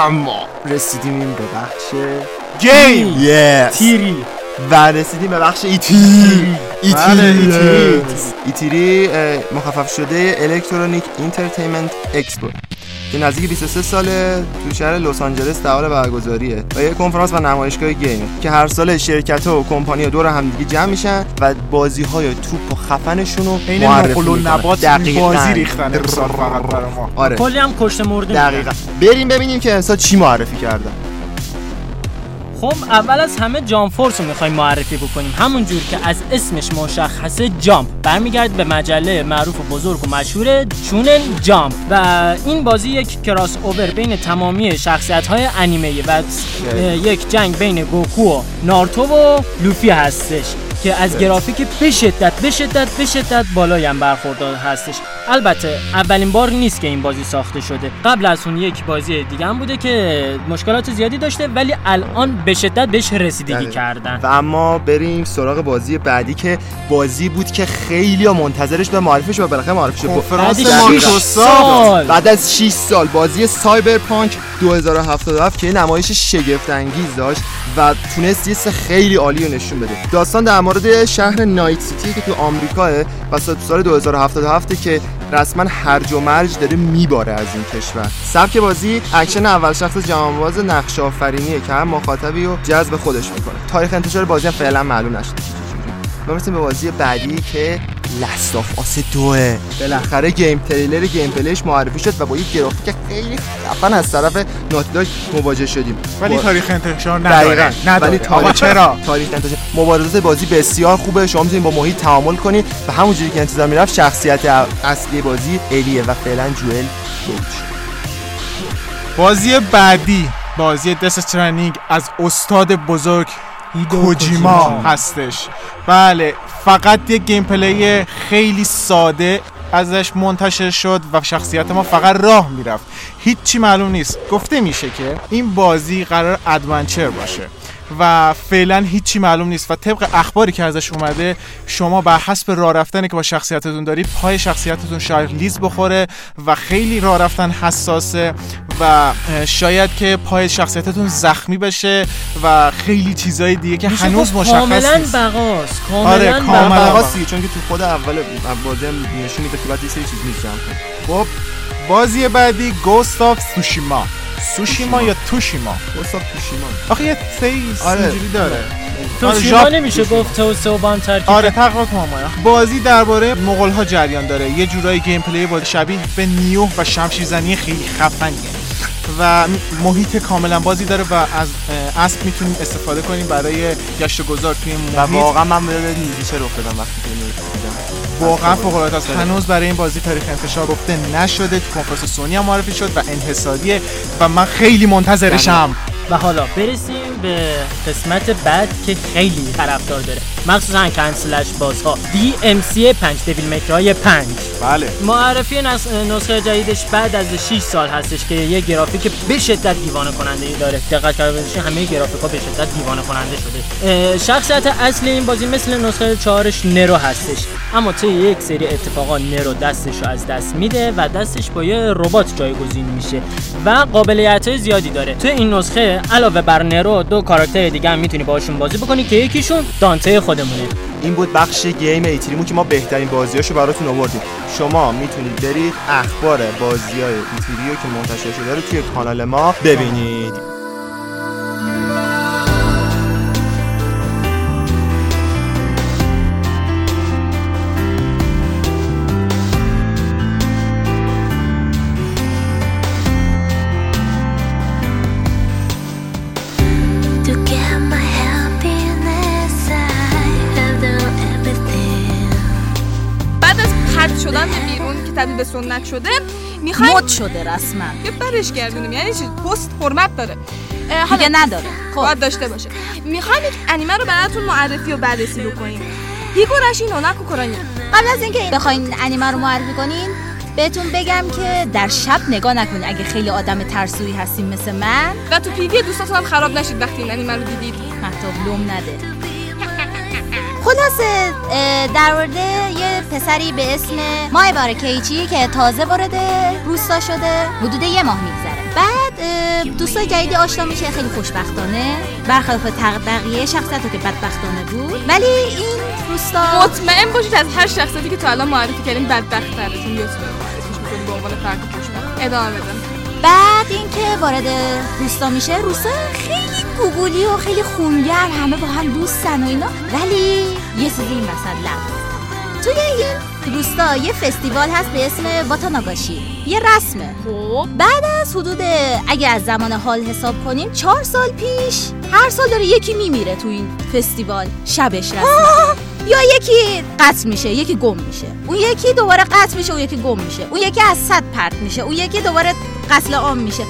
اما رسیدیم به بخش گیم. یس تیری. و رسیدیم به بخش ایتی. بله، ایتیری. E3 اه، مخفف شده Electronic Entertainment Expo که نزدیک 23 ساله تو شهر لس آنجلس در حال برگزاریه. و یه کنفرانس و نمایشگاه game که هر سال شرکت ها و کمپانی ها دور همدیگه جمع میشن و بازی های توپ و خفنشون رو معرفی می‌کنن. نبات دقیقاً. بازی ریختن امسال فقط برای ما. آره. کلی هم کشته مرده دقیقا. بریم ببینیم که امسال چی معرفی کردن. خب اول از همه Jump Force رو می‌خوایم معرفی بکنیم. همونجور که از اسمش مشخصه Jump. برمیگرده به مجله معروف و بزرگ و مشهور Shonen Jump. و این بازی یک کراس اوور بین تمامی شخصیت های انیمه و یک جنگ بین گوکو و نارتو و لوفی هستش که از گرافیک به شدت به شدت به شدت بالایی هم برخوردار هستش. البته اولین بار نیست که این بازی ساخته شده. قبل از اون یک بازی دیگه هم بوده که مشکلات زیادی داشته ولی الان به شدت بهش رسیدگی دقیقاً. کردن. و اما بریم سراغ بازی بعدی که بازی بود که خیلی ها منتظرش به معرفیش و بالاخره معرفی شد. کنفرانس. مایکروسافت بعد از 6 سال بازی سایبرپانک 2077 که یه نمایش شگفت انگیز داشت و تونست یه سه خیلی عالی رو نشون بده. داستان در مورد شهر Night City که تو آمریکاه و سال سال 2077 که رسما هرج و مرج داره میباره از این کشور. سبک بازی اکشن اول شخص جهانباز نقش آفرینیه که هر مخاطبی رو جذب خودش می‌کنه. تاریخ انتشار بازی هم فعلا معلوم نشده. ما می‌رسیم به بازی بعدی که Last of Us دوه. بالاخره game trailer gameplay ش معرفی شد و با یک گرافیک خیلی خفن از طرف Naughty Dog مواجه شدیم. ولی با- تاریخ انتشار نداره نداره. ولی تاریخ چرا؟ تاریخ انتشار مبارزات بازی بسیار خوبه. شما می‌تونید با محیط تعامل کنید و همونجوری که انتظار می‌رفت شخصیت اصلی بازی الیه و فعلا جوئل بازی بعدی بازی Death Stranding از استاد بزرگ کوجیما هستش. بله فقط یه gameplay خیلی ساده ازش منتشر شد و شخصیت ما فقط راه می‌رفت. هیچی معلوم نیست. گفته میشه که این بازی قراره adventure باشه. و فعلا هیچی معلوم نیست و طبق اخباری که ازش اومده شما بر حسب راه رفتنی که با شخصیتتون دارید پای شخصیتتون شاید لیز بخوره و خیلی راه رفتن حساسه و شاید که پای شخصیتتون زخمی بشه و خیلی چیزای دیگه که هنوز مشخص کاملا نیست. کاملا آره، کاملا بغاست. خاصی چون که تو خود اول بازی نشون میده که بعد یه سری چیز می‌زنم خب بازی بعدی گوست آف سوشیما سوشیما یا توشیما گوست توشیما آخه یه تیز آره. اینجوری داره. تو آره، نمیشه گفت تو سه با هم ترکیب آره تقریبا بازی درباره مغول ها جریان داره. یه جورایی گیم پلی بازی شبیه به نیو و شمشیرزنی خیلی خفنیه. و محیط کاملا بازی داره و از اسب می‌تونیم استفاده کنیم برای گشت و گذار توی این و محیط واقعا من به نیزیشه رخ دادم وقتی که واقعا فوق العاده است. هنوز برای این بازی تاریخ انتشار گفته نشده. تو کنفرانس سونی هم معرفی شد و انحصاریه. و من خیلی منتظرشم. و حالا برسیم به قسمت بعد که خیلی طرفدار داره. مخصوصا کنسلش بازها. DMC 5 دیویل میکرای 5 بله. معرفی نس- نسخه جدیدش بعد از 6 سال هستش که یه گرافیک به شدت دیوانه کننده ای داره. دقت کرده باشین همه گرافیک ها به شدت دیوانه کننده شده. شخصیت اصلی این بازی مثل نسخه 4 نرو هستش. اما طی یک سری اتفاقات نرو دستش رو از دست میده و دستش با یه ربات جایگزین میشه و قابلیت های زیادی داره. تو این نسخه علاوه بر نرو دو کاراکتر دیگه هم می‌تونی باشون بازی بکنی که یکیشون دانته خودمونه. این بود بخش گیم ایتریمو که ما بهترین بازیاشو براتون آوردیم. شما می‌تونید برید اخبار بازی های E3 رو که منتشر شده رو توی کانال ما ببینید. شده می‌خوایم مد شده رسما. یه برش گردونیم یعنی چی؟ پست حرمت داره. حالا دیگه نداره. خب. باید داشته باشه. می‌خوایم یک انیمه رو براتون معرفی و بررسی بکنیم. هیگوراشی نوناکو کورانی قبل از اینکه بخواین انیمه رو معرفی کنین بهتون بگم که در شب نگاه نکنید اگه خیلی آدم ترسویی هستین مثل من. و تو پیوی دوستاتون هم خراب نشید وقتی این انیمه رو دیدید. محتاب لوم نده. خلاصه در مورد یه پسری به اسم مای بارکیچی که تازه وارد روستا شده حدود یه ماه میگذره. بعد دوستای جدیدی آشنا میشه خیلی خوشبختانه. برخلاف بقیه شخصیت که بدبختانه بود. ولی این روستا مطمئن باشید از هر شخصیتی که تا الان معرفی کردیم بدبخت می‌کنیم به عنوان فرد خوشبخت. ادامه بدم بعد اینکه وارد روستا میشه روستا خیلی گوگولی و خیلی خونگرم همه با هم دوستن و اینا. ولی یه چیزی این وسط توی این روستا یه فستیوال هست به اسم واتاناگاشی یه رسمه. خب. بعد از حدود اگه از زمان حال حساب کنیم چهار سال پیش هر سال داره یکی میمیره تو این فستیوال. شبش رسمه. یا یکی قتل میشه یکی گم میشه. اون یکی دوباره قتل میشه اون یکی گم میشه. اون یکی از صد پرت میشه. اون یکی دوباره قتل عام میشه.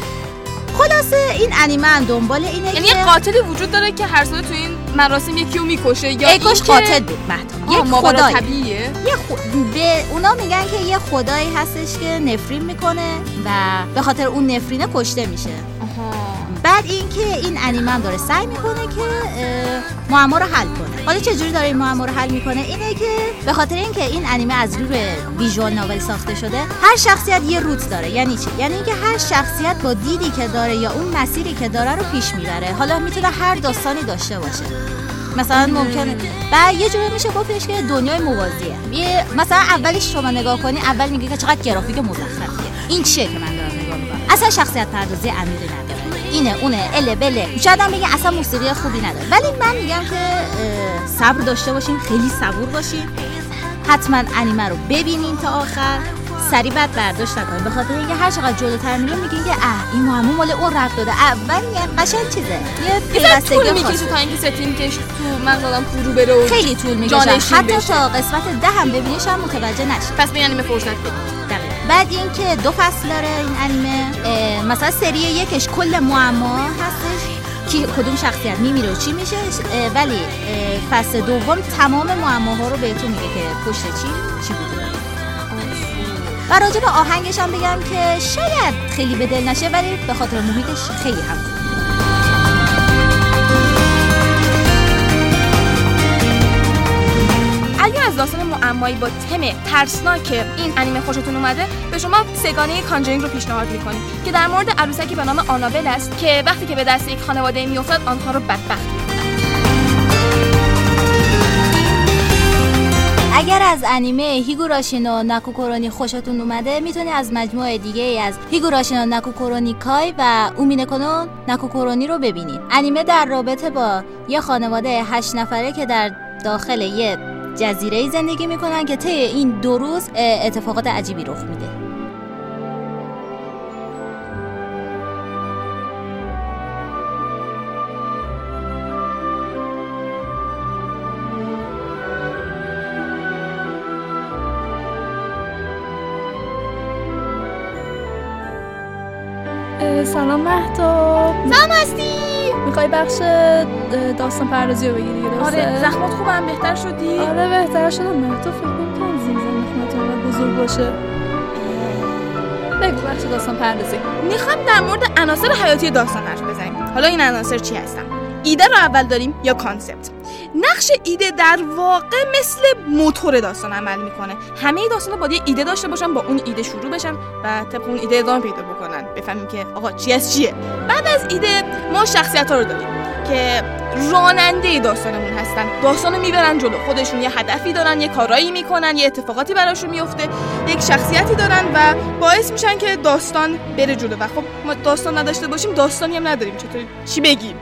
خلاصه این انیمه هم دنبال اینه یعنی که یه قاتلی وجود داره که هر سال تو این مراسم یکی رو می‌کشه یا ای کاش قاتل بود مهد ماورا خدای طبیعیه. یه خو- به اونا میگن که یه خدایی هستش که نفرین می‌کنه و به خاطر اون نفرینه کشته میشه. بعد اینکه این انیمه هم داره سعی می‌کنه که معما رو حل کنه. حالا چه جوری داره این معما رو حل می‌کنه؟ اینه که به خاطر اینکه این انیمه از روی ویژوال ناول ساخته شده هر شخصیت یه روت داره. یعنی چی؟ یعنی اینکه هر شخصیت با دیدی که داره یا اون مسیری که داره رو پیش می‌بره. حالا می‌تونه هر داستانی داشته باشه. مثلا ممکنه. بعد یه جوری میشه گفتش که دنیای موازیه. یه مثلا اولش شما نگاه کنی اول میگه که چقدر گرافیک مزخرفیه. این چیه که من دارم نگاه می‌کنم؟ اصلا شخصیت پردازی عمیقی نداره. اینه اونه اله بله. شاید هم بگه اصلا موسیقی خوبی نداره. ولی من میگم که صبر داشته باشین خیلی صبور باشین. حتما انیمه رو ببینین تا آخر. سری بعد برداشت نکنین. به خاطر اینکه هر چقدر جلوتر میریم میگین که اه این معما مال اون رفت داده. اول میگن قشنگ چیزه. یه یه پیوستگی. می‌کشه تا اینکه ستینگش تو مغزم فرو بره و خیلی طول می‌کشه. حتی. تا قسمت ده هم ببینیش هم متوجه نشی پس به فرصت بدید. بعد اینکه دو فصل داره این انیمه مثلا سری یکش کل معما هستش کی کدوم شخصیت میمیره و چی میشه ولی فصل دوم تمام معماها رو بهتون میگه که پشت چی چی بوده و راجع به آهنگش هم بگم که شاید خیلی به دل نشه ولی به خاطر محیطش خیلی هم اگر از داستان معمایی با تم ترسناک این انیمه خوشتون اومده به شما سگانه کانجرینگ رو پیشنهاد می‌کنیم که در مورد عروسکی به نام آنابل است که وقتی که به دست یک خانواده میافتد آنها رو بدبخت. اگر از انیمه هیگوراشینو ناکوکورونی خوشتون اومده می‌تونی از مجموعه دیگه ای از هیگوراشینو ناکوکورونی کای و اومینکونو ناکوکورونی رو ببینید انیمه در رابطه با یه خانواده هشت نفره که در داخل یه جزیره زندگی می‌کنن که طی این دو روز اتفاقات عجیبی رخ میده. سلام مهتاب. سلام هستی. می‌خوای بخش داستان پردازی رو بگیری؟ آره زخمات خوبم بهتر شدی؟ آره بهتر شدم. مهتاب فکر نمی‌کنم زین زن نخونتون بزرگ باشه. بگو بخش داستان پردازی. می‌خوام در مورد عناصر حیاتی داستان حرف بزنیم. حالا این عناصر چی هستن؟ ایده رو اول داریم یا کانسپت؟ نقش ایده در واقع مثل موتور داستان عمل می‌کنه. همه داستان باید یه ایده داشته باشن با اون ایده شروع بشن و طبق اون ایده ادامه پیدا بکنن. بفهمیم که آقا چی از چیه. بعد از ایده ما شخصیت ها رو داریم که راننده داستانمون هستن. داستان رو می‌برن جلو. خودشون یه هدفی دارن یه کارایی می‌کنن یه اتفاقاتی براشون میفته یک شخصیتی دارن و باعث میشن که داستان بره جلو. و خب ما داستان نداشته باشیم داستانی هم نداریم. چطور چی بگیم؟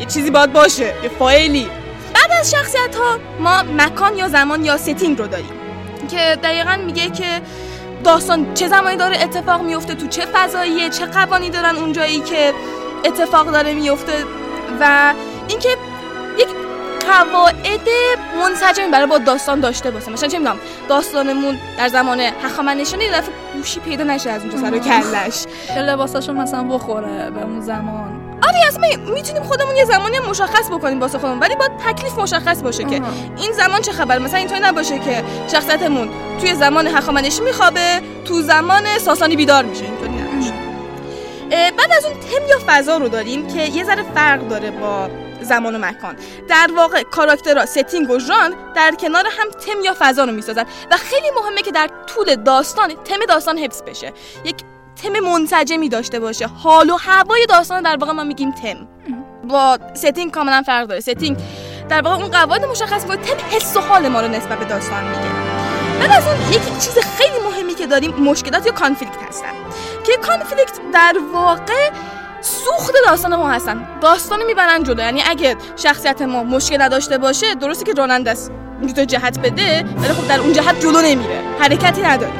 یه چیزی باید باشه یه فایلی. بعد از شخصیت ها ما مکان یا زمان یا ستینگ رو داریم که دقیقا میگه که داستان چه زمانی داره اتفاق میفته تو چه فضاییه چه قوانی دارن اونجایی که اتفاق داره میفته و اینکه یک قواعد منسجمی برای با داستان داشته باشه. مثلا چه می‌دونم داستانمون در زمان هخامنشیان یه دفعه گوشی پیدا نشه از اونجا سر و کلش. که لباساشون مثلا بخوره به اون زمان. آره می- می‌تونیم خودمون یه زمانی مشخص بکنیم واسه خودمون ولی با تکلیف مشخص باشه که این زمان چه خبر؟ مثلا اینطوری نباشه که شخصیتمون توی زمان هخامنشی میخوابه تو زمان ساسانی بیدار میشه اینطوری نباشه. بعد از اون تم یا فضا رو داریم که یه ذره فرق داره با زمان و مکان. در واقع کاراکترها ستینگ و ژان در کنار هم تم یا فضا رو می‌سازن و خیلی مهمه که در طول داستان تم داستان حفظ بشه. یک تم منسجمی داشته باشه. حال و هوای داستان در واقع ما میگیم تم. با setting کاملا فرق داره. setting در واقع اون قواعد مشخص می‌کنه تم حس و حال ما رو نسبت به داستان میگه. بعد از اون یکی چیز خیلی مهمی که داریم مشکلات یا conflict هستن. که conflict در واقع سوخت داستان ما هستن. داستان می‌برن جلو. یعنی اگه شخصیت ما مشکل نداشته باشه درسته که راننده است. جهت بده ولی خب در اون جهت جلو نمیره. حرکتی نداره.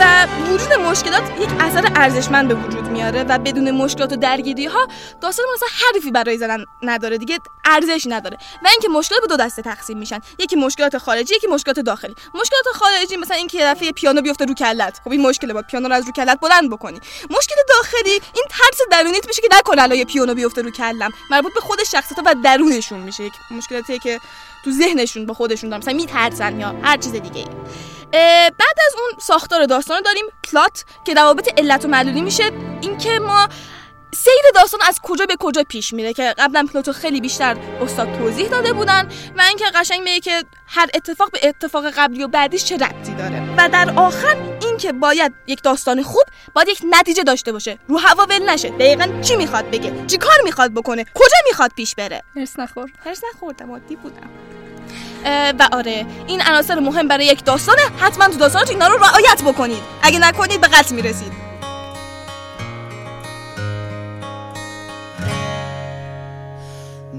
و وجود مشکلات یک اثر ارزشمند به وجود میاره و بدون مشکلات و درگیری ها داستان مثلا حرفی برای زدن نداره دیگه ارزش نداره. و اینکه مشکلات به دو دسته تقسیم میشن. یکی مشکلات خارجی یکی مشکلات داخلی. مشکلات خارجی مثلا اینکه یه پیانو بیفته رو کلت. خب این مشکله با پیانو رو از رو کلت بلند بکنی. مشکل داخلی این ترس درونیت میشه که نکنه الان پیانو بیفته رو کلم. مربوط به خود شخصیت و درونشون میشه. یک مشکلاتی که تو ذهنشون با خودشون دارن. مثلا میترسن یا هر چیز دیگه بعد از اون ساختار داستان داریم. پلات که روابط علت و معلولی میشه. اینکه ما سیر داستان از کجا به کجا پیش میره که قبلا پلاتو خیلی بیشتر استاد توضیح داده بودن و اینکه قشنگ میگه که هر اتفاق به اتفاق قبلی و بعدیش چه ربطی داره. و در آخر اینکه باید یک داستان خوب باید یک نتیجه داشته باشه. رو هوا ول نشه. دقیقا چی می‌خواد بگه؟ چی کار می‌خواد بکنه؟ کجا می‌خواد پیش بره؟ هرس نخور. هرس نخوردم عادی بودم. و آره این عناصر مهم برای یک داستانه. حتما تو داستانتون اینا رو رعایت بکنید. اگه نکنید به قتل می‌رسید.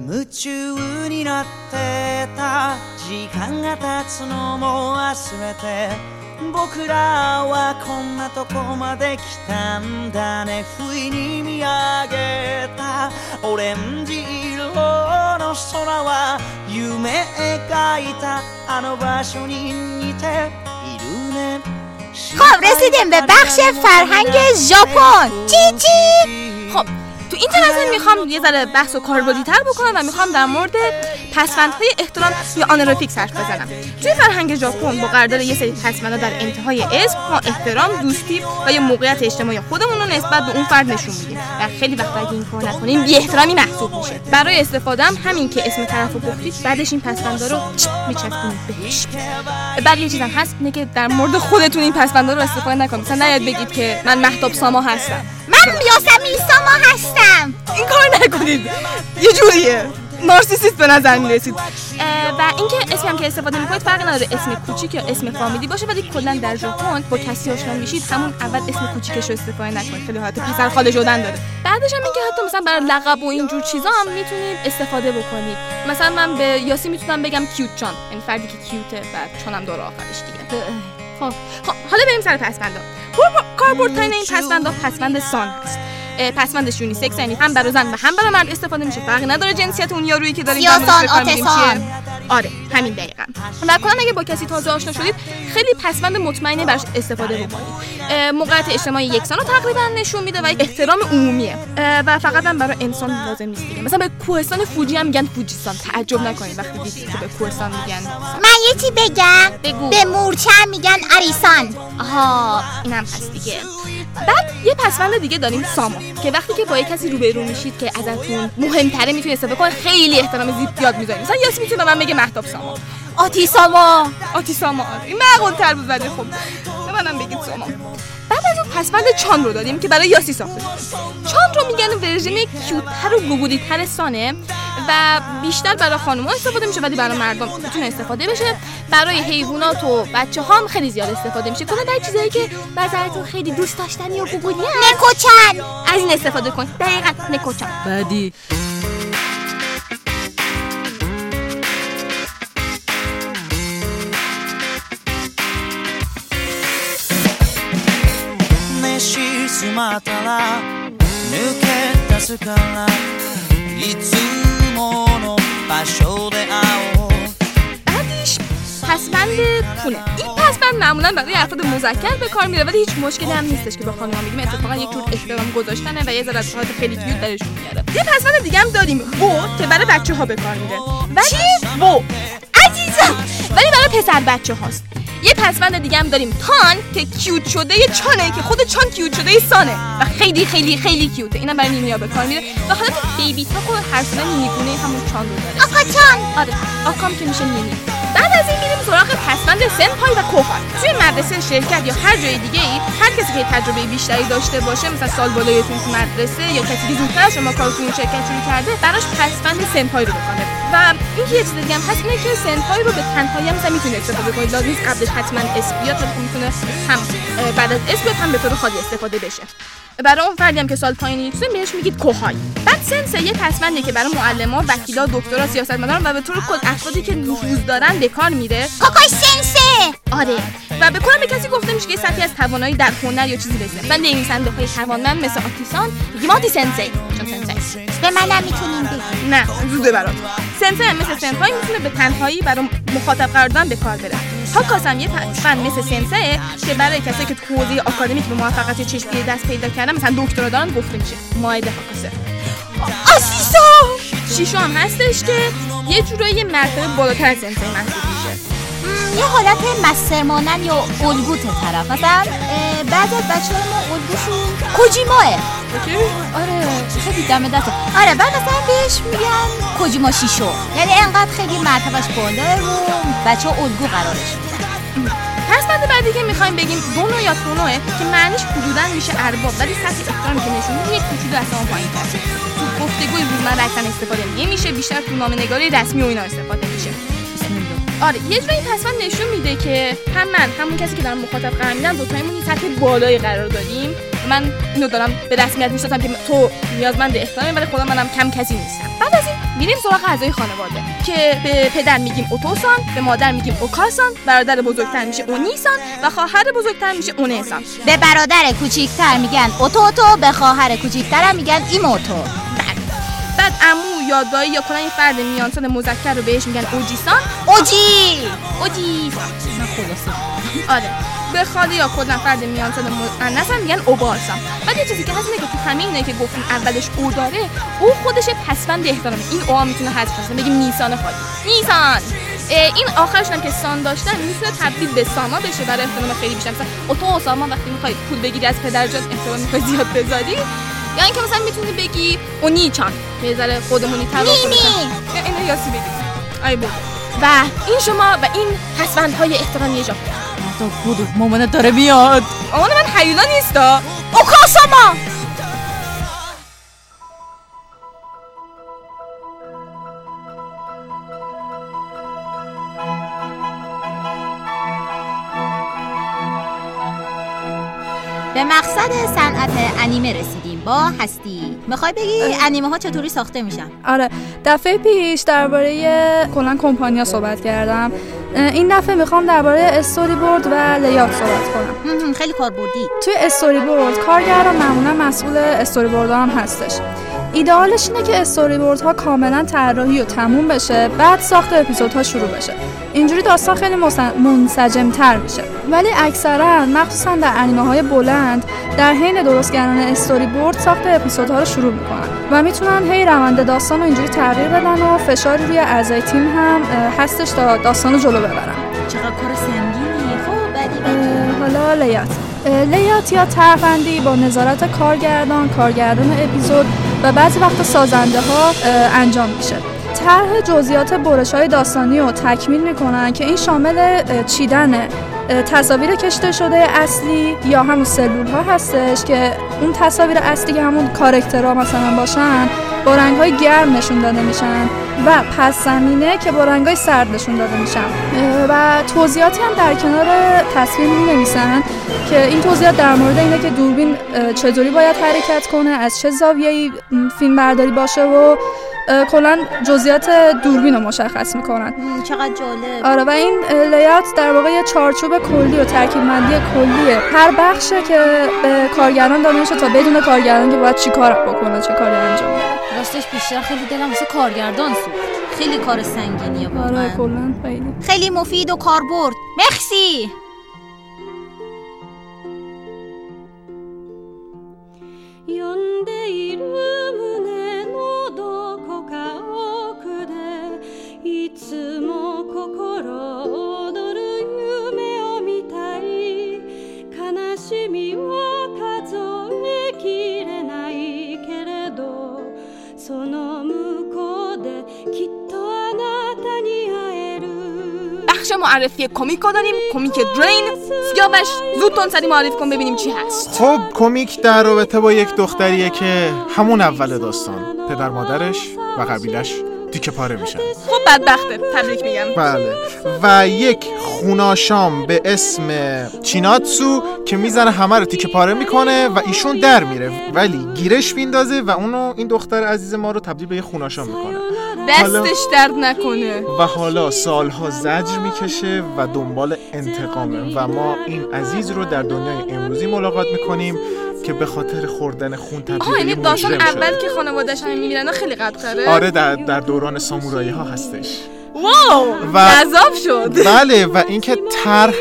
夢中になってた時間が経つのも忘れて僕らはこんなとこまで来たんだね不意に見上げたオレンジ色の空は夢描いたあの場所に似ているね خب رسیدیم به بخش فرهنگ ژاپن چی چی خب تو این ترازه می‌خوام یه ذره بحث و کاربردی تر بکنم و می‌خوام در مورد پسوندهای احترام یا آنروفیکس حرف بزنم. توی فرهنگ ژاپن با قرارداد یه سری پسوندها در انتهای اسم ما احترام دوستی و یا موقعیت اجتماعی خودمون رو نسبت به اون فرد نشون میدیم. و خیلی وقتا اگه این کار نکنیم بی احترامی محسوب میشه. برای استفاده هم همین که اسم طرف رو گفتید بعدش این پسوندا رو میچسبونید بهش. بعد یه چیزم هست اینه که در مورد خودتون این پسوندا رو استفاده نکنید. مثلا نیاد بگید که من مهتاب ساما هستم. من یاسمین ساما هستم. این کار نکنید. یه جوریه. نارسیسیست به نظر می‌رسید. و اینکه اسمی هم که استفاده می‌کنید فرقی نداره. اسم کوچیک یا اسم فامیلی باشه ولی کلا در ژاپن با کسی آشنا میشید همون اول اسم کوچیکش رو استفاده نکنید. خیلی حالت پسر خاله شدن داره. بعدش هم اینکه حتی مثلا برای لقب و اینجور چیزا هم می‌تونید استفاده بکنید. مثلا من به یاسی می‌تونم بگم cute چان یعنی فردی که cute ه و چانم داره آخرش دیگه. خب خب حالا بریم سر پسوندا کاربردترین این پسوندا پسوند سان هست. پسوندش unisex یعنی هم برای زن و هم برای مرد. استفاده میشه. فرقی نداره جنسیت اون یارویی که داریم سیاسان آتسان. آره همین دقیقا. و کلا اگه با کسی تازه آشنا شدید خیلی پسوند مطمئنه براش استفاده بکنید. موقعیت اجتماعی یکسان رو تقریبا نشون میده و احترام عمومیه. و فقط هم برای انسان لازم نیست دیگه. مثلا به کوهستان فوجی هم میگن فوجی‌سان. تعجب نکنید وقتی دیدید که به کوهستان میگن. من یه چی بگم؟ بگو. به مورچه هم میگن اریسان آها اینم هست دیگه. بعد یه پسوند دیگه داریم ساما که وقتی که با یه کسی روبرو میشید که ازتون مهمتره می‌تونید استفاده کنید خیلی احترام زیاد می‌ذارید. مثلا یاس می‌تونه به من بگه مهتاب ساما آتی ساما آتی ساما این معقول تر بود ولی خب. به منم بگید ساما بعد از اون پسوند چان رو دادیم که برای یاسی ساخته شده چان رو میگن ورژن کیوتتر و گوگولی تر سانه و بیشتر برای خانم استفاده میشه ولی برای مردم می‌تونه استفاده بشه. برای حیوانات و بچه هم خیلی زیاد استفاده میشه. کلا در چیزایی که نظرتون خیلی دوست داشتنی و گوگولی نکوچن از این استفاده کن. دقیقا نکوچن بعدی 沈まったら抜け出すからいつもの場所で会おう بعدش پسوند خونه این پسوند معمولا برای افراد مذکر به کار میره ولی هیچ مشکلی هم نیستش که با خانم بگیم اتفاقا یک جور احترام گذاشتنه و یه ذره از حالت خیلی کیوت درشون میاره یه پسوند دیگه هم داریم بو که برای بچه ها به کار میره چی بو عزیزم ولی برای پسر بچه هاست یه پسوند دیگه هم داریم. تان که کیوت شده یه چانه که خود چان کیوت شده سانه. و خیلی خیلی خیلی کیوته اینم برای نیمیا به کار میره. و حالت بیبی تاک و هر سونه نیمیگونه همون چان رو داره. آقا چان آره. آکام که میشه نیمی بعد از این میریم سراغ پسوند سنپای و کوفر توی مدرسه شرکت یا هر جای دیگه ای هر کسی که تجربه بیشتری داشته باشه مثلا سال بالای تو مدرسه یا کسی که زودتر شما کار تو اون شرکت شروع کرده براش پسوند سنپای رو بکنه و اینکه یه چیز دیگه هم هست اینه که سنپای رو به تنهایی هم مثلا می‌تونه استفاده کنید لازم نیست قبلش حتما اسم بیاد تا می‌تونه هم بعد از اسم هم به طور خالی استفاده بشه. برای اون فردی هم که سال پایینی دوستان بهش میگید کوهای بعد سنس یه پسمنده که برای معلما وکیلا دکترا سیاستمداران و به طور کل افرادی که نفوذ دارن به کار میره. کوکای سنسه! آره. و به کلا به کسی گفته میشه که سطحی از توانایی در هنر یا چیزی رسیده و نویسنده های توانمند مثل آتیسان میگیم آتی سنسی چون سنسی به منم می‌تونیم بگیم نه زوده برات. هم مثل سنپای می‌تونه به تنهایی برای مخاطب قرار دادن به کار بره. هاکاس هم یه فن مثل سنسه که برای کسایی که تو حوزه آکادمیک به موفقیت چشمی دست پیدا کردن مثلا دکترا دارن گفته میشه. ماهده هاکاسه آسیسا! شیشو هم هستش که یه جورایی یه مرتبه بالاتر از سنسه محسوب میشه. یه حالت مستر مانن یا الگوت طرف. مثلا بعضی از بچه ما الگوشون کوجیماه آره خیلی دم دسته آره بعد مثلا بهش میگن کوجیما شیشو یعنی انقدر خیلی مرتبش بالاه و بچه ها الگو قرارش میدن. پس بعد بعدی که می‌خوایم بگیم دونو یا تونوه که معنیش حدودا میشه ارباب ولی سطح احترامی که نشون میده یک کوچولو از اون پایین تو گفتگوی روزمره اصلا استفاده نمیشه بیشتر تو نامه نگاری رسمی و اینا استفاده میشه. آره یه جوری پسوند نشون میده که هم من همون کسی که دارم مخاطب قرار میدم دوتایمون یه سطح بالایی قرار داریم من اینو دارم به رسمیت می‌شناسم که تو نیازمند احترامی ولی خودم منم کم کسی نیستم بعد از این میریم سراغ اعضای خانواده که به پدر میگیم اوتوسان به مادر میگیم اوکاسان برادر بزرگتر میشه اونیسان و خواهر بزرگتر میشه اونسان به برادر کوچیکتر میگن اوتوتو به خواهر کوچیکترم میگن ایموتو. بعد. عمو یا دایی یا کلا یه فرد میانسان مذکر رو بهش میگن اوجیسان. اوجی! اوجی. آره. خاله یا کلا فرد میانسان مؤنث هم میگن اوبارسان بعد یه چیزی که هست اینه که تو همه اینه که گفتیم اولش او داره او خودش پسوند احترامه این او می‌تونه حذف شه بگیم نیسان خالی. نیسان! این آخرش هم که سان داشتن می‌تونه تبدیل به ساما بشه برای احترام خیلی بیشتر. مثلا اوتو و ساما وقتی می‌خوای پول بگیری از پدر جات احترام می‌خوای زیاد بذاری. یا اینکه مثلا می‌تونی بگی اونی چان یه ذره خودمونی تر اینا یاسی بگی. ای بود و این شما و این پسوندهای احترامی ژاپن تو بودو مامانت داره میاد. مامان من هیولا نیستا. اوکاساما به مقصد صنعت انیمه رسیدیم با هستی. می‌خوای بگی انیمه ها چطوری ساخته میشن؟ آره دفعه پیش درباره کلا کمپانیا صحبت کردم. این دفعه می‌خوام درباره استوری بورد و layout صحبت کنم. خیلی کاربردی. توی استوری بورد کارگران معمولا مسئول استوری بورد هم هستش. ایدئالش اینه که استوری بورد ها کاملا طراحی و تموم بشه بعد ساخت اپیزودها شروع بشه. اینجوری داستان خیلی منسجم تر میشه. ولی اکثرا مخصوصا در انیمه های بلند در حین درست کردن استوری بورد ساخت اپیزودها رو شروع می‌کنن و می‌تونن هی روند داستان رو اینجوری تغییر بدن و فشاری روی اعضای تیم هم هستش تا داستان رو جلو ببرن. چقدر کار خب حالا لیات لیات یا طرحبندی با نظارت کارگردان کارگردان اپیزود و بعضی وقت سازنده ها انجام میشه. طرح جزئیات برش های داستانی رو تکمیل می‌کنن که این شامل چیدن تصاویر کشته شده اصلی یا همون سلول ها هستش که اون تصاویر اصلی که همون کارکترها مثلا باشن با رنگ های گرم نشون داده میشن و پس زمینه که با رنگ های سرد نشون داده میشن. و توضیحاتی هم در کنار تصویر می نویسن که این توضیحات در مورد اینه که دوربین چطوری باید حرکت کنه از چه زاویه‌ای فیلم برداری باشه و کلا جزئیات دوربین رو مشخص می‌کنن. چقدر جالب. آره و این لیات در واقع یه چارچوب کلی و ترکیب بندی کلیه. هر بخشه که به کارگران داده میشه تا بدون کارگران که باید چی کار بکنه چه کاری انجام بده. راستش بیشتر خیلی دلم واسه کارگردان سوخت. خیلی کار سنگینیه آره واقعا کلا خیلی. خیلی مفید و کاربرد. مخسی その向こうできっとあなたに会える بخش معرفی کمیک رو داریم کمیک درین سیاوش زود تون معرفی کن ببینیم چی هست خب کمیک در رابطه با یک دختریه که همون اول داستان پدر مادرش و قبیلش تیکه پاره میشن. خب بدبخته تبریک میگم. بله. و یک خوناشام به اسم چیناتسو که می‌زنه همه رو تیکه پاره می‌کنه و ایشون در میره. ولی گیرش میندازه و اونو این دختر عزیز ما رو تبدیل به یه خوناشام می‌کنه. دستش درد نکنه. و حالا سالها زجر می‌کشه و دنبال انتقامه. و ما این عزیز رو در دنیای امروزی ملاقات می‌کنیم. که به خاطر خوردن خون تبدیل به یعنی داستان اول که خانواده‌اش همین می‌گیرن خیلی قبل‌تره آره در, در دوران سامورایی ها هستش. واو و- شد. بله و اینکه طرح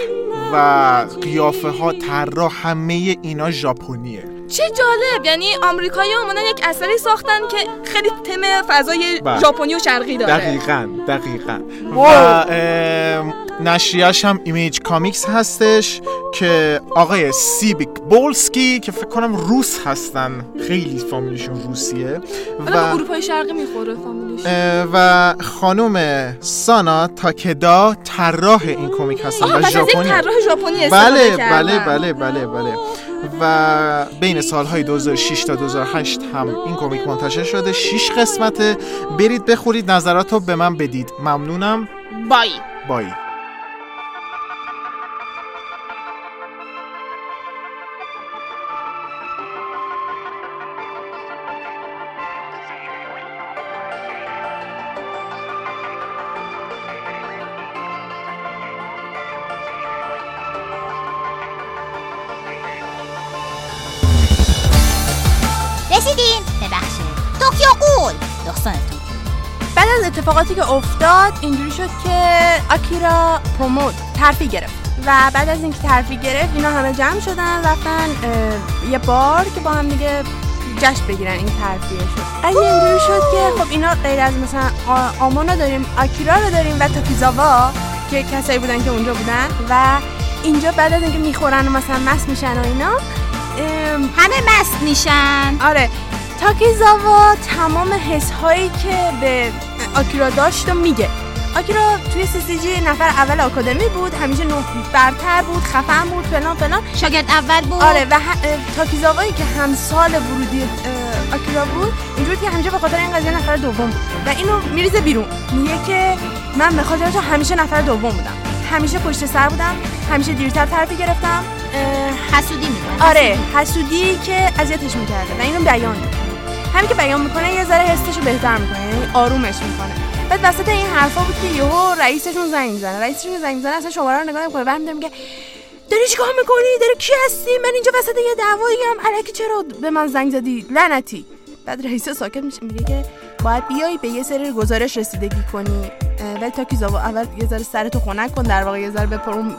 و قیافه ها طراح همه اینا ژاپنیه. چه جالب. یعنی آمریکایی اومدن یک اثری ساختن که خیلی تم فضای بله. ژاپنی و شرقی داره. دقیقا دقیقا. و نشریهش هم Image Comics هستش که آقای سی بی سبولسکی که فکر کنم روس هستن. خیلی فامیلیشون روسیه. و اروپای شرقی می‌خوره فامیلیش. اه، و خانم سانا تاکدا طراح این کمیک هستن و ژاپنی. طراح ژاپنی بله کردن. بله بله بله بله. و بین سالهای 2006 تا 2008 هم این کمیک منتشر شده. 6 قسمته. برید بخورید نظرات رو به من بدید. ممنونم. بای بای افتاد اینجوری شد که آکیرا پروموت ترفی گرفت. و بعد از اینکه ترفی گرفت اینا همه جمع شدن رفتن یه بار که با هم دیگه جشن بگیرن این ترفیه شد. قضیه اینجوری شد که خب اینا غیر از مثلا آ- آمونا داریم آکیرا رو داریم و تاکیزاوا که کسایی بودن که اونجا بودن و اینجا بعد از اینکه می‌خورن و مثلا مست میشن و اینا همه مست میشن. آره تاکیزاوا تمام حس هایی که به آکیرا داشت و میگه. آکیرا توی سیسیجی نفر اول آکادمی بود همیشه نه برتر بود خفن بود فلان فلان. شاگرد اول بود. آره و تاکیزاوایی که همسال ورودی آکیرا بود اینجوری که همیشه به خاطر این قضیه نفر دوم بود. و اینو میریزه بیرون. میگه که من به خاطر تو همیشه نفر دوم بودم. همیشه پشت سر بودم همیشه دیرتر ترفی گرفتم. حسودی می‌کنه آره حسودی که اذیتش می‌کرده. و اینو بیان همین که بیان می‌کنه یه ذره حسشو بهتر می‌کنه یعنی آرومش می‌کنه. بعد وسط این حرفا بود که یهو رئیسشون زنگ می‌زنه رئیسشون زنگ می‌زنه اصلا شماره رو نگاه نمی‌کنه. برمی‌داره میگه داری چیکار می‌کنی؟ داری کی هستی؟ من اینجا وسط یه دعوایی هم الکی چرا به من زنگ زدی؟ لعنتی. بعد رئیس ساکت میشه میگه که باید بیای به یه سری گزارش رسیدگی کنی. ولی تاکیزاوا اول یه ذره سرتو خنک کن در واقع یه ذره بپر اون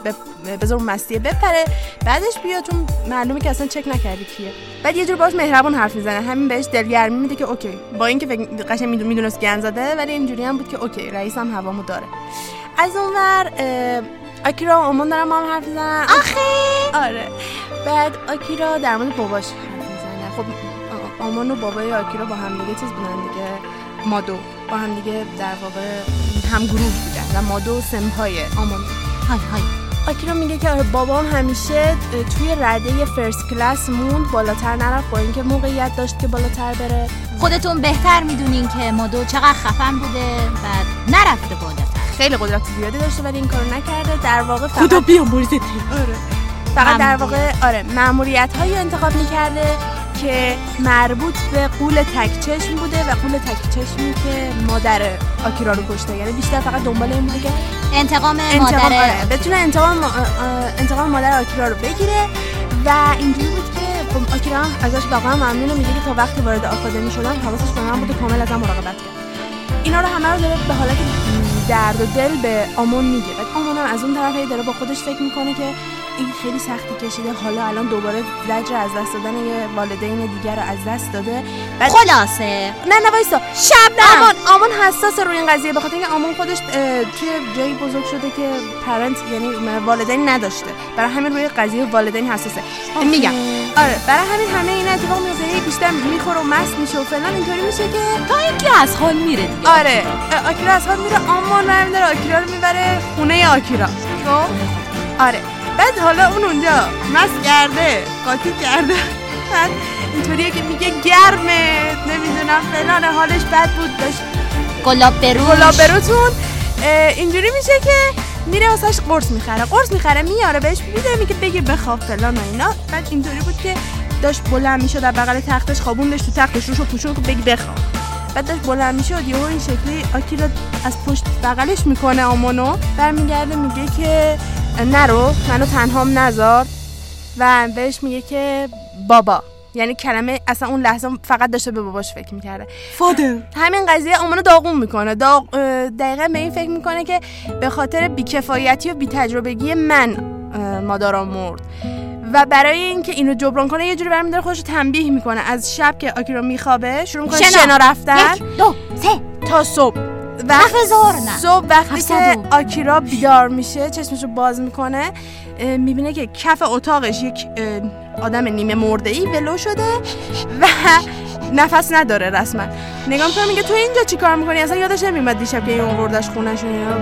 بذار اون مسیه بپره. بعدش بیا چون معلومه که اصلا چک نکردی کیه. بعد یه جور باش مهربون حرف می‌زنه. همین بهش دلگرمی میده که OK. با اینکه فکر قشنگ میدون می‌دونست گند زده ولی اینجوری هم بود که OK رئیس هم هوامو داره. از اونور آکیرا و آمون دارن با هم حرف می‌زنن. آخه! آره. بعد آکیرا در مورد باباش حرف می‌زنه. خب آمون و بابای آکیرا با هم دیگه چیز بودن دیگه. مادو. با هم دیگه در واقع هم گروه بودن و مادو سمپای آمان های های. آکیرا میگه که آره بابام همیشه توی رده فرست کلاس موند بالاتر نرفت با اینکه موقعیت داشت که بالاتر بره. خودتون بهتر می‌دونین که مادو چقدر خفن بوده و نرفته بالاتر. خیلی قدرت زیادی داشته ولی این کارو نکرده. در واقع فقط خدا بیامرزت آره. فقط در واقع آره مأموریت هایی انتخاب می‌کرده. که مربوط به قول تک چشم بوده و قول تک چشمی که مادر آکیرا رو کشته. یعنی بیشتر فقط دنبال این بوده که انتقام انتقام مادر آره بتونه انتقام انتقام مادر آکیرا رو بگیره و اینجوری بود که خب آکیرا ازش واقعا ممنونه میگه که تا وقتی وارد آکادمی شدم حواسش به من بوده کامل ازم مراقبت کرد. اینا رو همه رو داره به حالت درد و دل به آمون میگه. بعد آمون هم از اون طرف داره با خودش فکر می‌کنه که این خیلی سختی کشیده. حالا الان دوباره زجر از دست دادن یه والدین دیگر رو از دست داده. بعد خلاصه. نه نه وایسا. شب آمان آمان حساس روی این قضیه بخاطر اینکه آمان خودش توی جایی بزرگ شده که پرنت یعنی والدین نداشته. برای همین روی قضیه والدین حساسه. میگم. آره برای همین همه این اتفاق میفته هی بیشتر می‌خوره و مست میشه و فلان. اینطوری میشه که تا اینکه از حال میره دیگه. آره آکیرا از حال میره. آمان برمی داره. آکیرا رو می‌بره خونه آکیرا. خب؟ آره. بعد حالا اون اونجا مست کرده قاطی کرده. بعد اینطوریه که میگه گرمه نمی‌دونم فلان حالش بد بود داشت گلاب بروش گلاب بروتون اینجوری میشه که میره واسش قرص می‌خره. قرص می‌خره میاره بهش میده میگه بگی بخواب فلان و اینا. بعد اینطوری بود که داشت بلند می‌شد در بغل تختش خوابوندش تو تختش روشو پوشون که بگی بخواب. بعد داشت بلند می‌شد یهو این شکلی آکیرا از پشت بغلش می‌کنه آمونو برمیگرده میگه که نرو منو تنهام نذار. و بهش میگه که بابا. یعنی کلمه اصلا اون لحظه فقط داشته به باباش فکر می‌کرده. فادر. همین قضیه آمانو داغون می‌کنه. داغ دقیقا به این فکر می‌کنه که به خاطر بیکفایتی و بیتجربگی من اه، مادارم مرد. و برای اینکه اینو جبران کنه یه جوری برمیداره خودش رو تنبیه می‌کنه. از شب که آکیرا میخوابه شروع می‌کنه شنا. شنا رفتن. یک دو سه. تا صبح. و هزار نه. صبح وقتی که آکیرا بیدار میشه چشمشو باز می‌کنه می‌بینه که کف اتاقش یک آدم نیمه مرده ای ولو شده و نفس نداره رسما. نگاه می‌کنه میگه تو اینجا چیکار می‌کنی؟ اصلا یادش نمیاد دیشب که این آوردش خونش.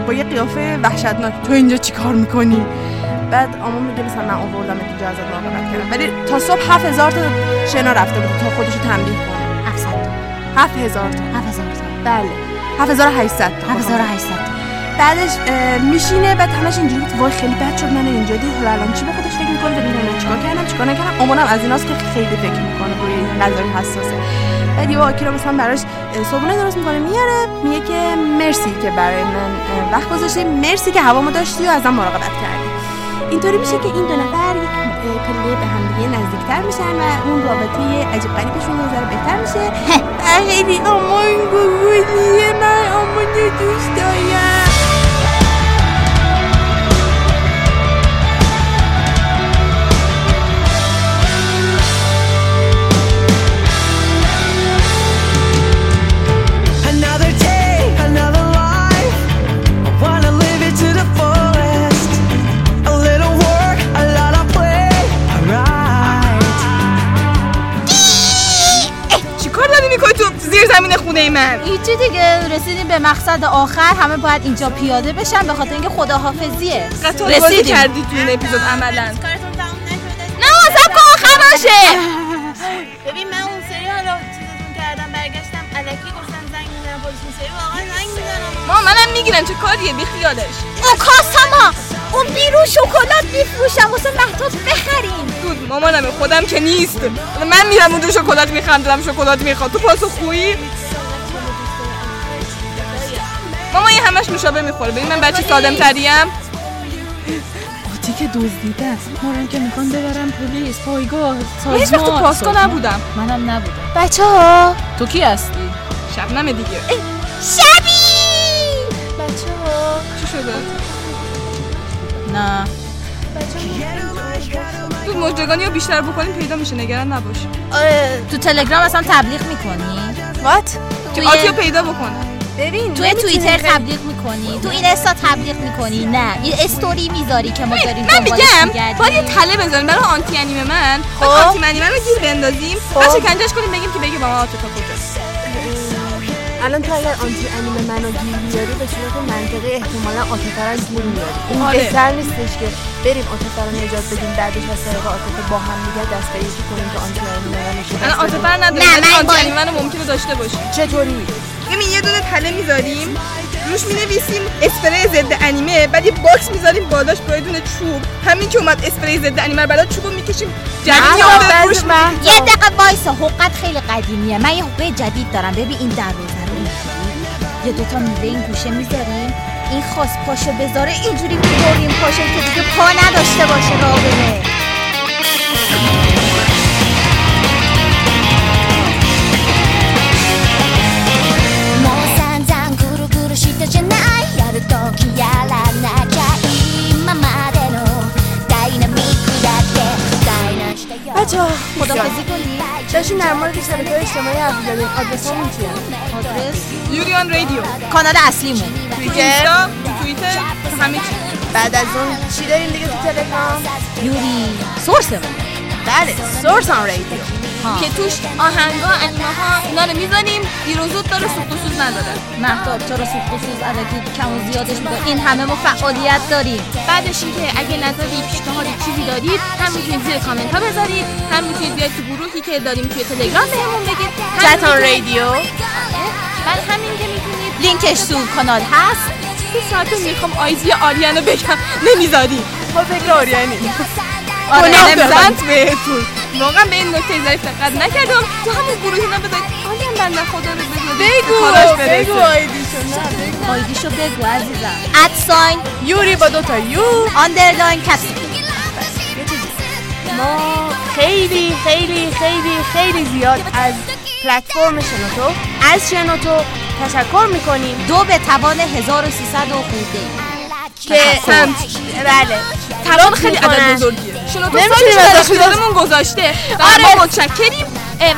با یه قیافه وحشتناک. تو اینجا چیکار می‌کنی؟ بعد آمون میگه مثلا من آوردم اینجا ازت مراقبت کردم. ولی تا صبح 7000 تا شنا رفته بود تا خودشو تنبیه کنه. 700 7000 تا. 7000 بله. 7800 تا. 7800 بعدش میشینه بعد همش اینجوری بود وای خیلی بد شد من اینجا دید. حالا الان چی به خودش فکر می‌کنه؟ ببین من چیکار کردم چیکار نکردم. امونم از ایناست که خیلی فکر می‌کنه روی قضایی حساسه. بعد یه آکیرا مثلا براش صبحونه درست می‌کنه میاره میگه که مرسی که برای من وقت گذاشتی مرسی که هوامو داشتی و ازم مراقبت کردی. اینطوری میشه که این دو نفر یک پله به هم دیگه نزدیکتر میشن و اون رابطه عجیب غریبشون یه ذره بهتر میشه. خیلی امان گوگولیه من امان دوست دارم. خونه من. هیچی دیگه رسیدیم به مقصد آخر. همه باید اینجا پیاده بشن به خاطر اینکه خداحافظیه. بازی کردی تو این اپیزود عملا. نه واسه آخر باشه. ببین من اون سری حالا چیزتون کردم برگشتم الکی گفتم زنگ می‌زنم پلیس اون سری واقعا زنگ می‌زنم. ما منم می‌گیرم چه کاریه؟ بی خیالش. او کاساما اون بیرون شکلات میفروشم. واسه مهتاب بخریم. دود مامانم خودم که نیست من میرم اونجا شکلات می‌خرم دلم شکلات می‌خواد. تو پاسخ خویی؟ ماما یه همش نوشابه می‌خوره. ببین من بچه سالم تریم. قاطی که دزدیدن ما رو که می‌خوان ببرن پلیس پایگاه من هیچ وقت تو پاسکو نبودم. منم نبودم. بچه ها. تو کی هستی؟ شبنمه دیگه. شبی! بچه ها. چی شده؟ نه. تو مجدگانی رو بیشتر بکنیم پیدا میشه. نگران نباش. آره، تو تلگرام اصلا تبلیغ می‌کنی؟ وات؟ توی- آتیو پیدا بکنم ببین توی توییتر تبلیغ می‌کنی تو اینستا تبلیغ می‌کنی نه. یه استوری می‌ذاری که ما داریم من میگم. باید یه تله بزنیم برای آنتی انیمه من. خب. بعد آنتی انیمه رو گیر بندازیم. بعد شکنجهش کنیم بگیم که بگی با ما کجاست الان تو اگر آنتی انیمه منو گیر بیاری به صورت منطقی احتمالا عاطفه رو گیر میاری. این آره. بهتر نیستش که بریم عاطفه رو نجات بدیم بعدش از طریق عاطفه با هم دیگه دست به یکی کنیم که anti انیمه عاطفه رو نداریم نه، ولی من anti انیمه ممکنه داشته باشیم. چطوری؟ ببین یه دونه تله می‌ذاریم. روش می‌نویسیم اسپری ضد انیمه بعد یه box می‌ذاریم بالاش با یه دونه چوب. همین که اومد اسپری ضد انیمه بالا چوبو می‌کشیم جدید روش یه دقیقه وایسا حقه‌ت خیلی قدیمیه. من یه حقه جدید دارم. ببین این رو اینجوری یه دوتا میوه این گوشه می‌ذاریم. این خواست پاشو بذاره اینجوری می‌بریم پاشو که دیگه پا نداشته باشه راه بره بچه ها خدافزی کنی؟ داشتین در مورد شبکه اجتماعی حرف زدین آدرسمون چیه؟ آدرس؟ یوریان رادیو. کانال اصلیمون. توییتر؟ توییتر؟ همه چی. بعد از اون چی داریم دیگه تو تلگرام؟ یوری. سورسمون بله سورس آن رادیو. که توش آهنگا انیمه ها اینا رو می‌زنیم. و زود داره سوخت و سوز نداره. مهتاب چرا سوخت و سوز؟ علکی کم و زیادش می‌کنه این همه ما فعالیت داریم. بعدش اینکه اگه نظری پیشنهادی چیزی دارید هم می‌تونید زیر کامنت ها بذارید. هم می‌تونید بیاید تو گروهی که داریم توی تلگرام بهمون بگید. می‌تونید- رادیو بعد همین که می‌تونید. لینکش تو کانال هست. سه ساعته می‌خوام آیزی آریان رو بگم. نمی‌ذاری. ما فکر آریانی آره بهتون. واقعا به این نکته ظریف دقت نکردم. تو همون گروه اینا بذارید. آریان بنده خدا رو بذارید. بگو. بگو آیدیشو آیدیشو بگو عزیزم. ادساین یوری با دوتا یو. آندرلاین کسی ما خیلی خیلی خیلی خیلی زیاد از پلتفرم شنوتو از شنوتو تشکر می‌کنیم. دو به توان 1300 و خورده که هم بله. توان خیلی عدد. بزرگیه. شما تو نمی‌تونیم سایتش ازش تلفنمون گذاشته؟ و آره. ما متشکریم.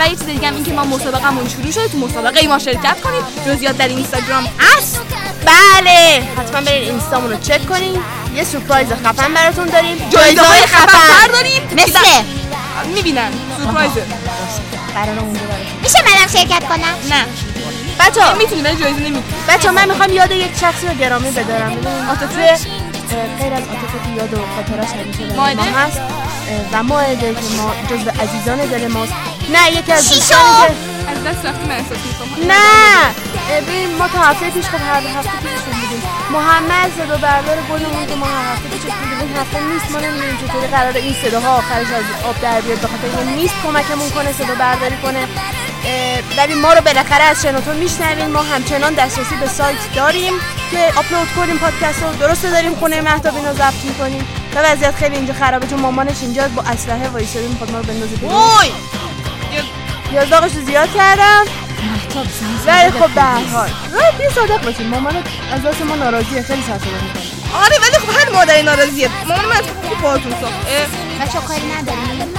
و یه چیز دیگه هم این که ما مسابقهمون شروع شده تو مسابقه ما شرکت کنیم. جزئیات در اینستاگرام هست. بله. حتما برین اینستامون رو چک کنین. یه سورپرایز خفن براتون داریم. جایزه های خفن داریم مثل. می‌بینن. براتون میشه منم شرکت کنم؟ نه. بچه می‌تونی ولی جایزه نمی‌تونی بچه من می‌خوام یاد یک شخصی رو گرامی بدارم. عاطفه اه، غیر از عاطفه که یاد و خاطرش همیشه؟ ما هست و ماهده که ما جز عزیزان دل ماست نه یکی از دوستانی؟ که از دست رفتی من احساس می‌کنم. نه. ببین ما تا هفته پیش خب هر هفته پیششون بودیم محمد صدا بردار گلمون که ما هر هفته پیش بودیم این هفته نیست ما نمی‌دونیم چطوری قرار این صداها آخرش از آب در بیاد. به خاطر اینکه نیست کمکمون کنه صدا برداری کنه. ولی ما رو بالاخره از شنوتو میشنوین ما همچنان دسترسی به سایت داریم که آپلود کنیم پادکست رو. درسته داریم خونه مهتاب اینو ضبط می‌کنیم. و وضعیت خیلی اینجا خرابه چون مامانش اینجا با اسلحه وایساده می‌خواد ما رو بندازه بیرون. یازداغش رو زیاد کردم. ولی خب به هر حال. بیا صادق باشیم مامان از دست ما ناراضیه. خیلی سر صدا می‌کنه. آره ولی خب هر مادری ناراضیه. مامان من خوب باهاتون ساخت بچه کاری نداریم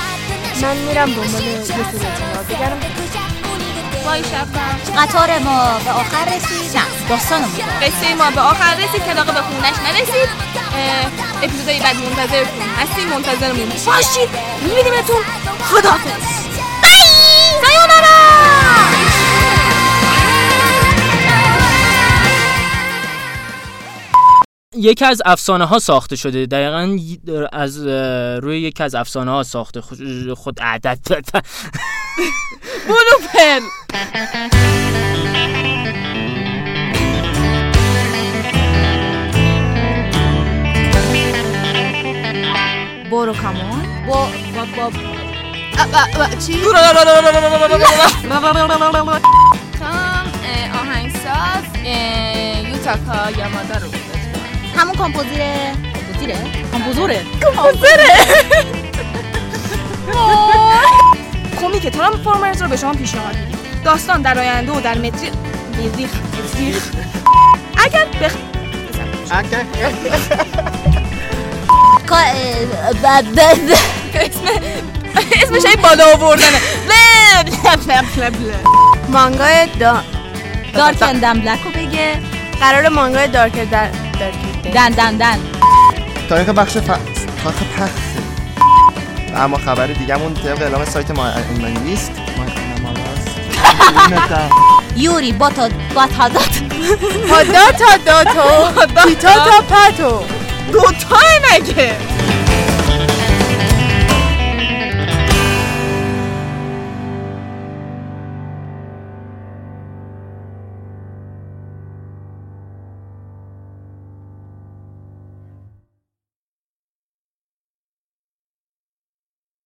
من میرم دنبال یه اطلاعات بگرم. وای قطار ما به آخر رسید. نه داستانمون قصه ما به آخر رسید. که به خونش نرسید. اپیزودهای بعد منتظرتون. هستیم منتظرمون باشید. میبینیمتون. خداحافظ. یکی از افسانه ها ساخته شده. دقیقا از روی یکی از افسانه ها ساخته. خود- خود عدد بلوپر برو کامون با با با. چی؟ آهنگساز یوتاکا یامادا رو بود همون کامپوزیره کامپوزیره کامپوزوره کمیک ترانسفورمرز رو به شما پیشنهاد میدیم داستان در آینده و در متری مریخ مریخ اگر بخ... بعد- اسم اسمش این بالا آوردنه. مانگای دا دارک اندم بلک رو بگه. قرار مانگای دارک در دارک دن دن دن. تاریخ بخش ف... تاریخ پخش. و اما خبر دیگه‌مون طبق اعلام سایت ما نیست. ما یوری با تا با تا دات پادا تا داتو پیتا تا پتو دوتا مگه؟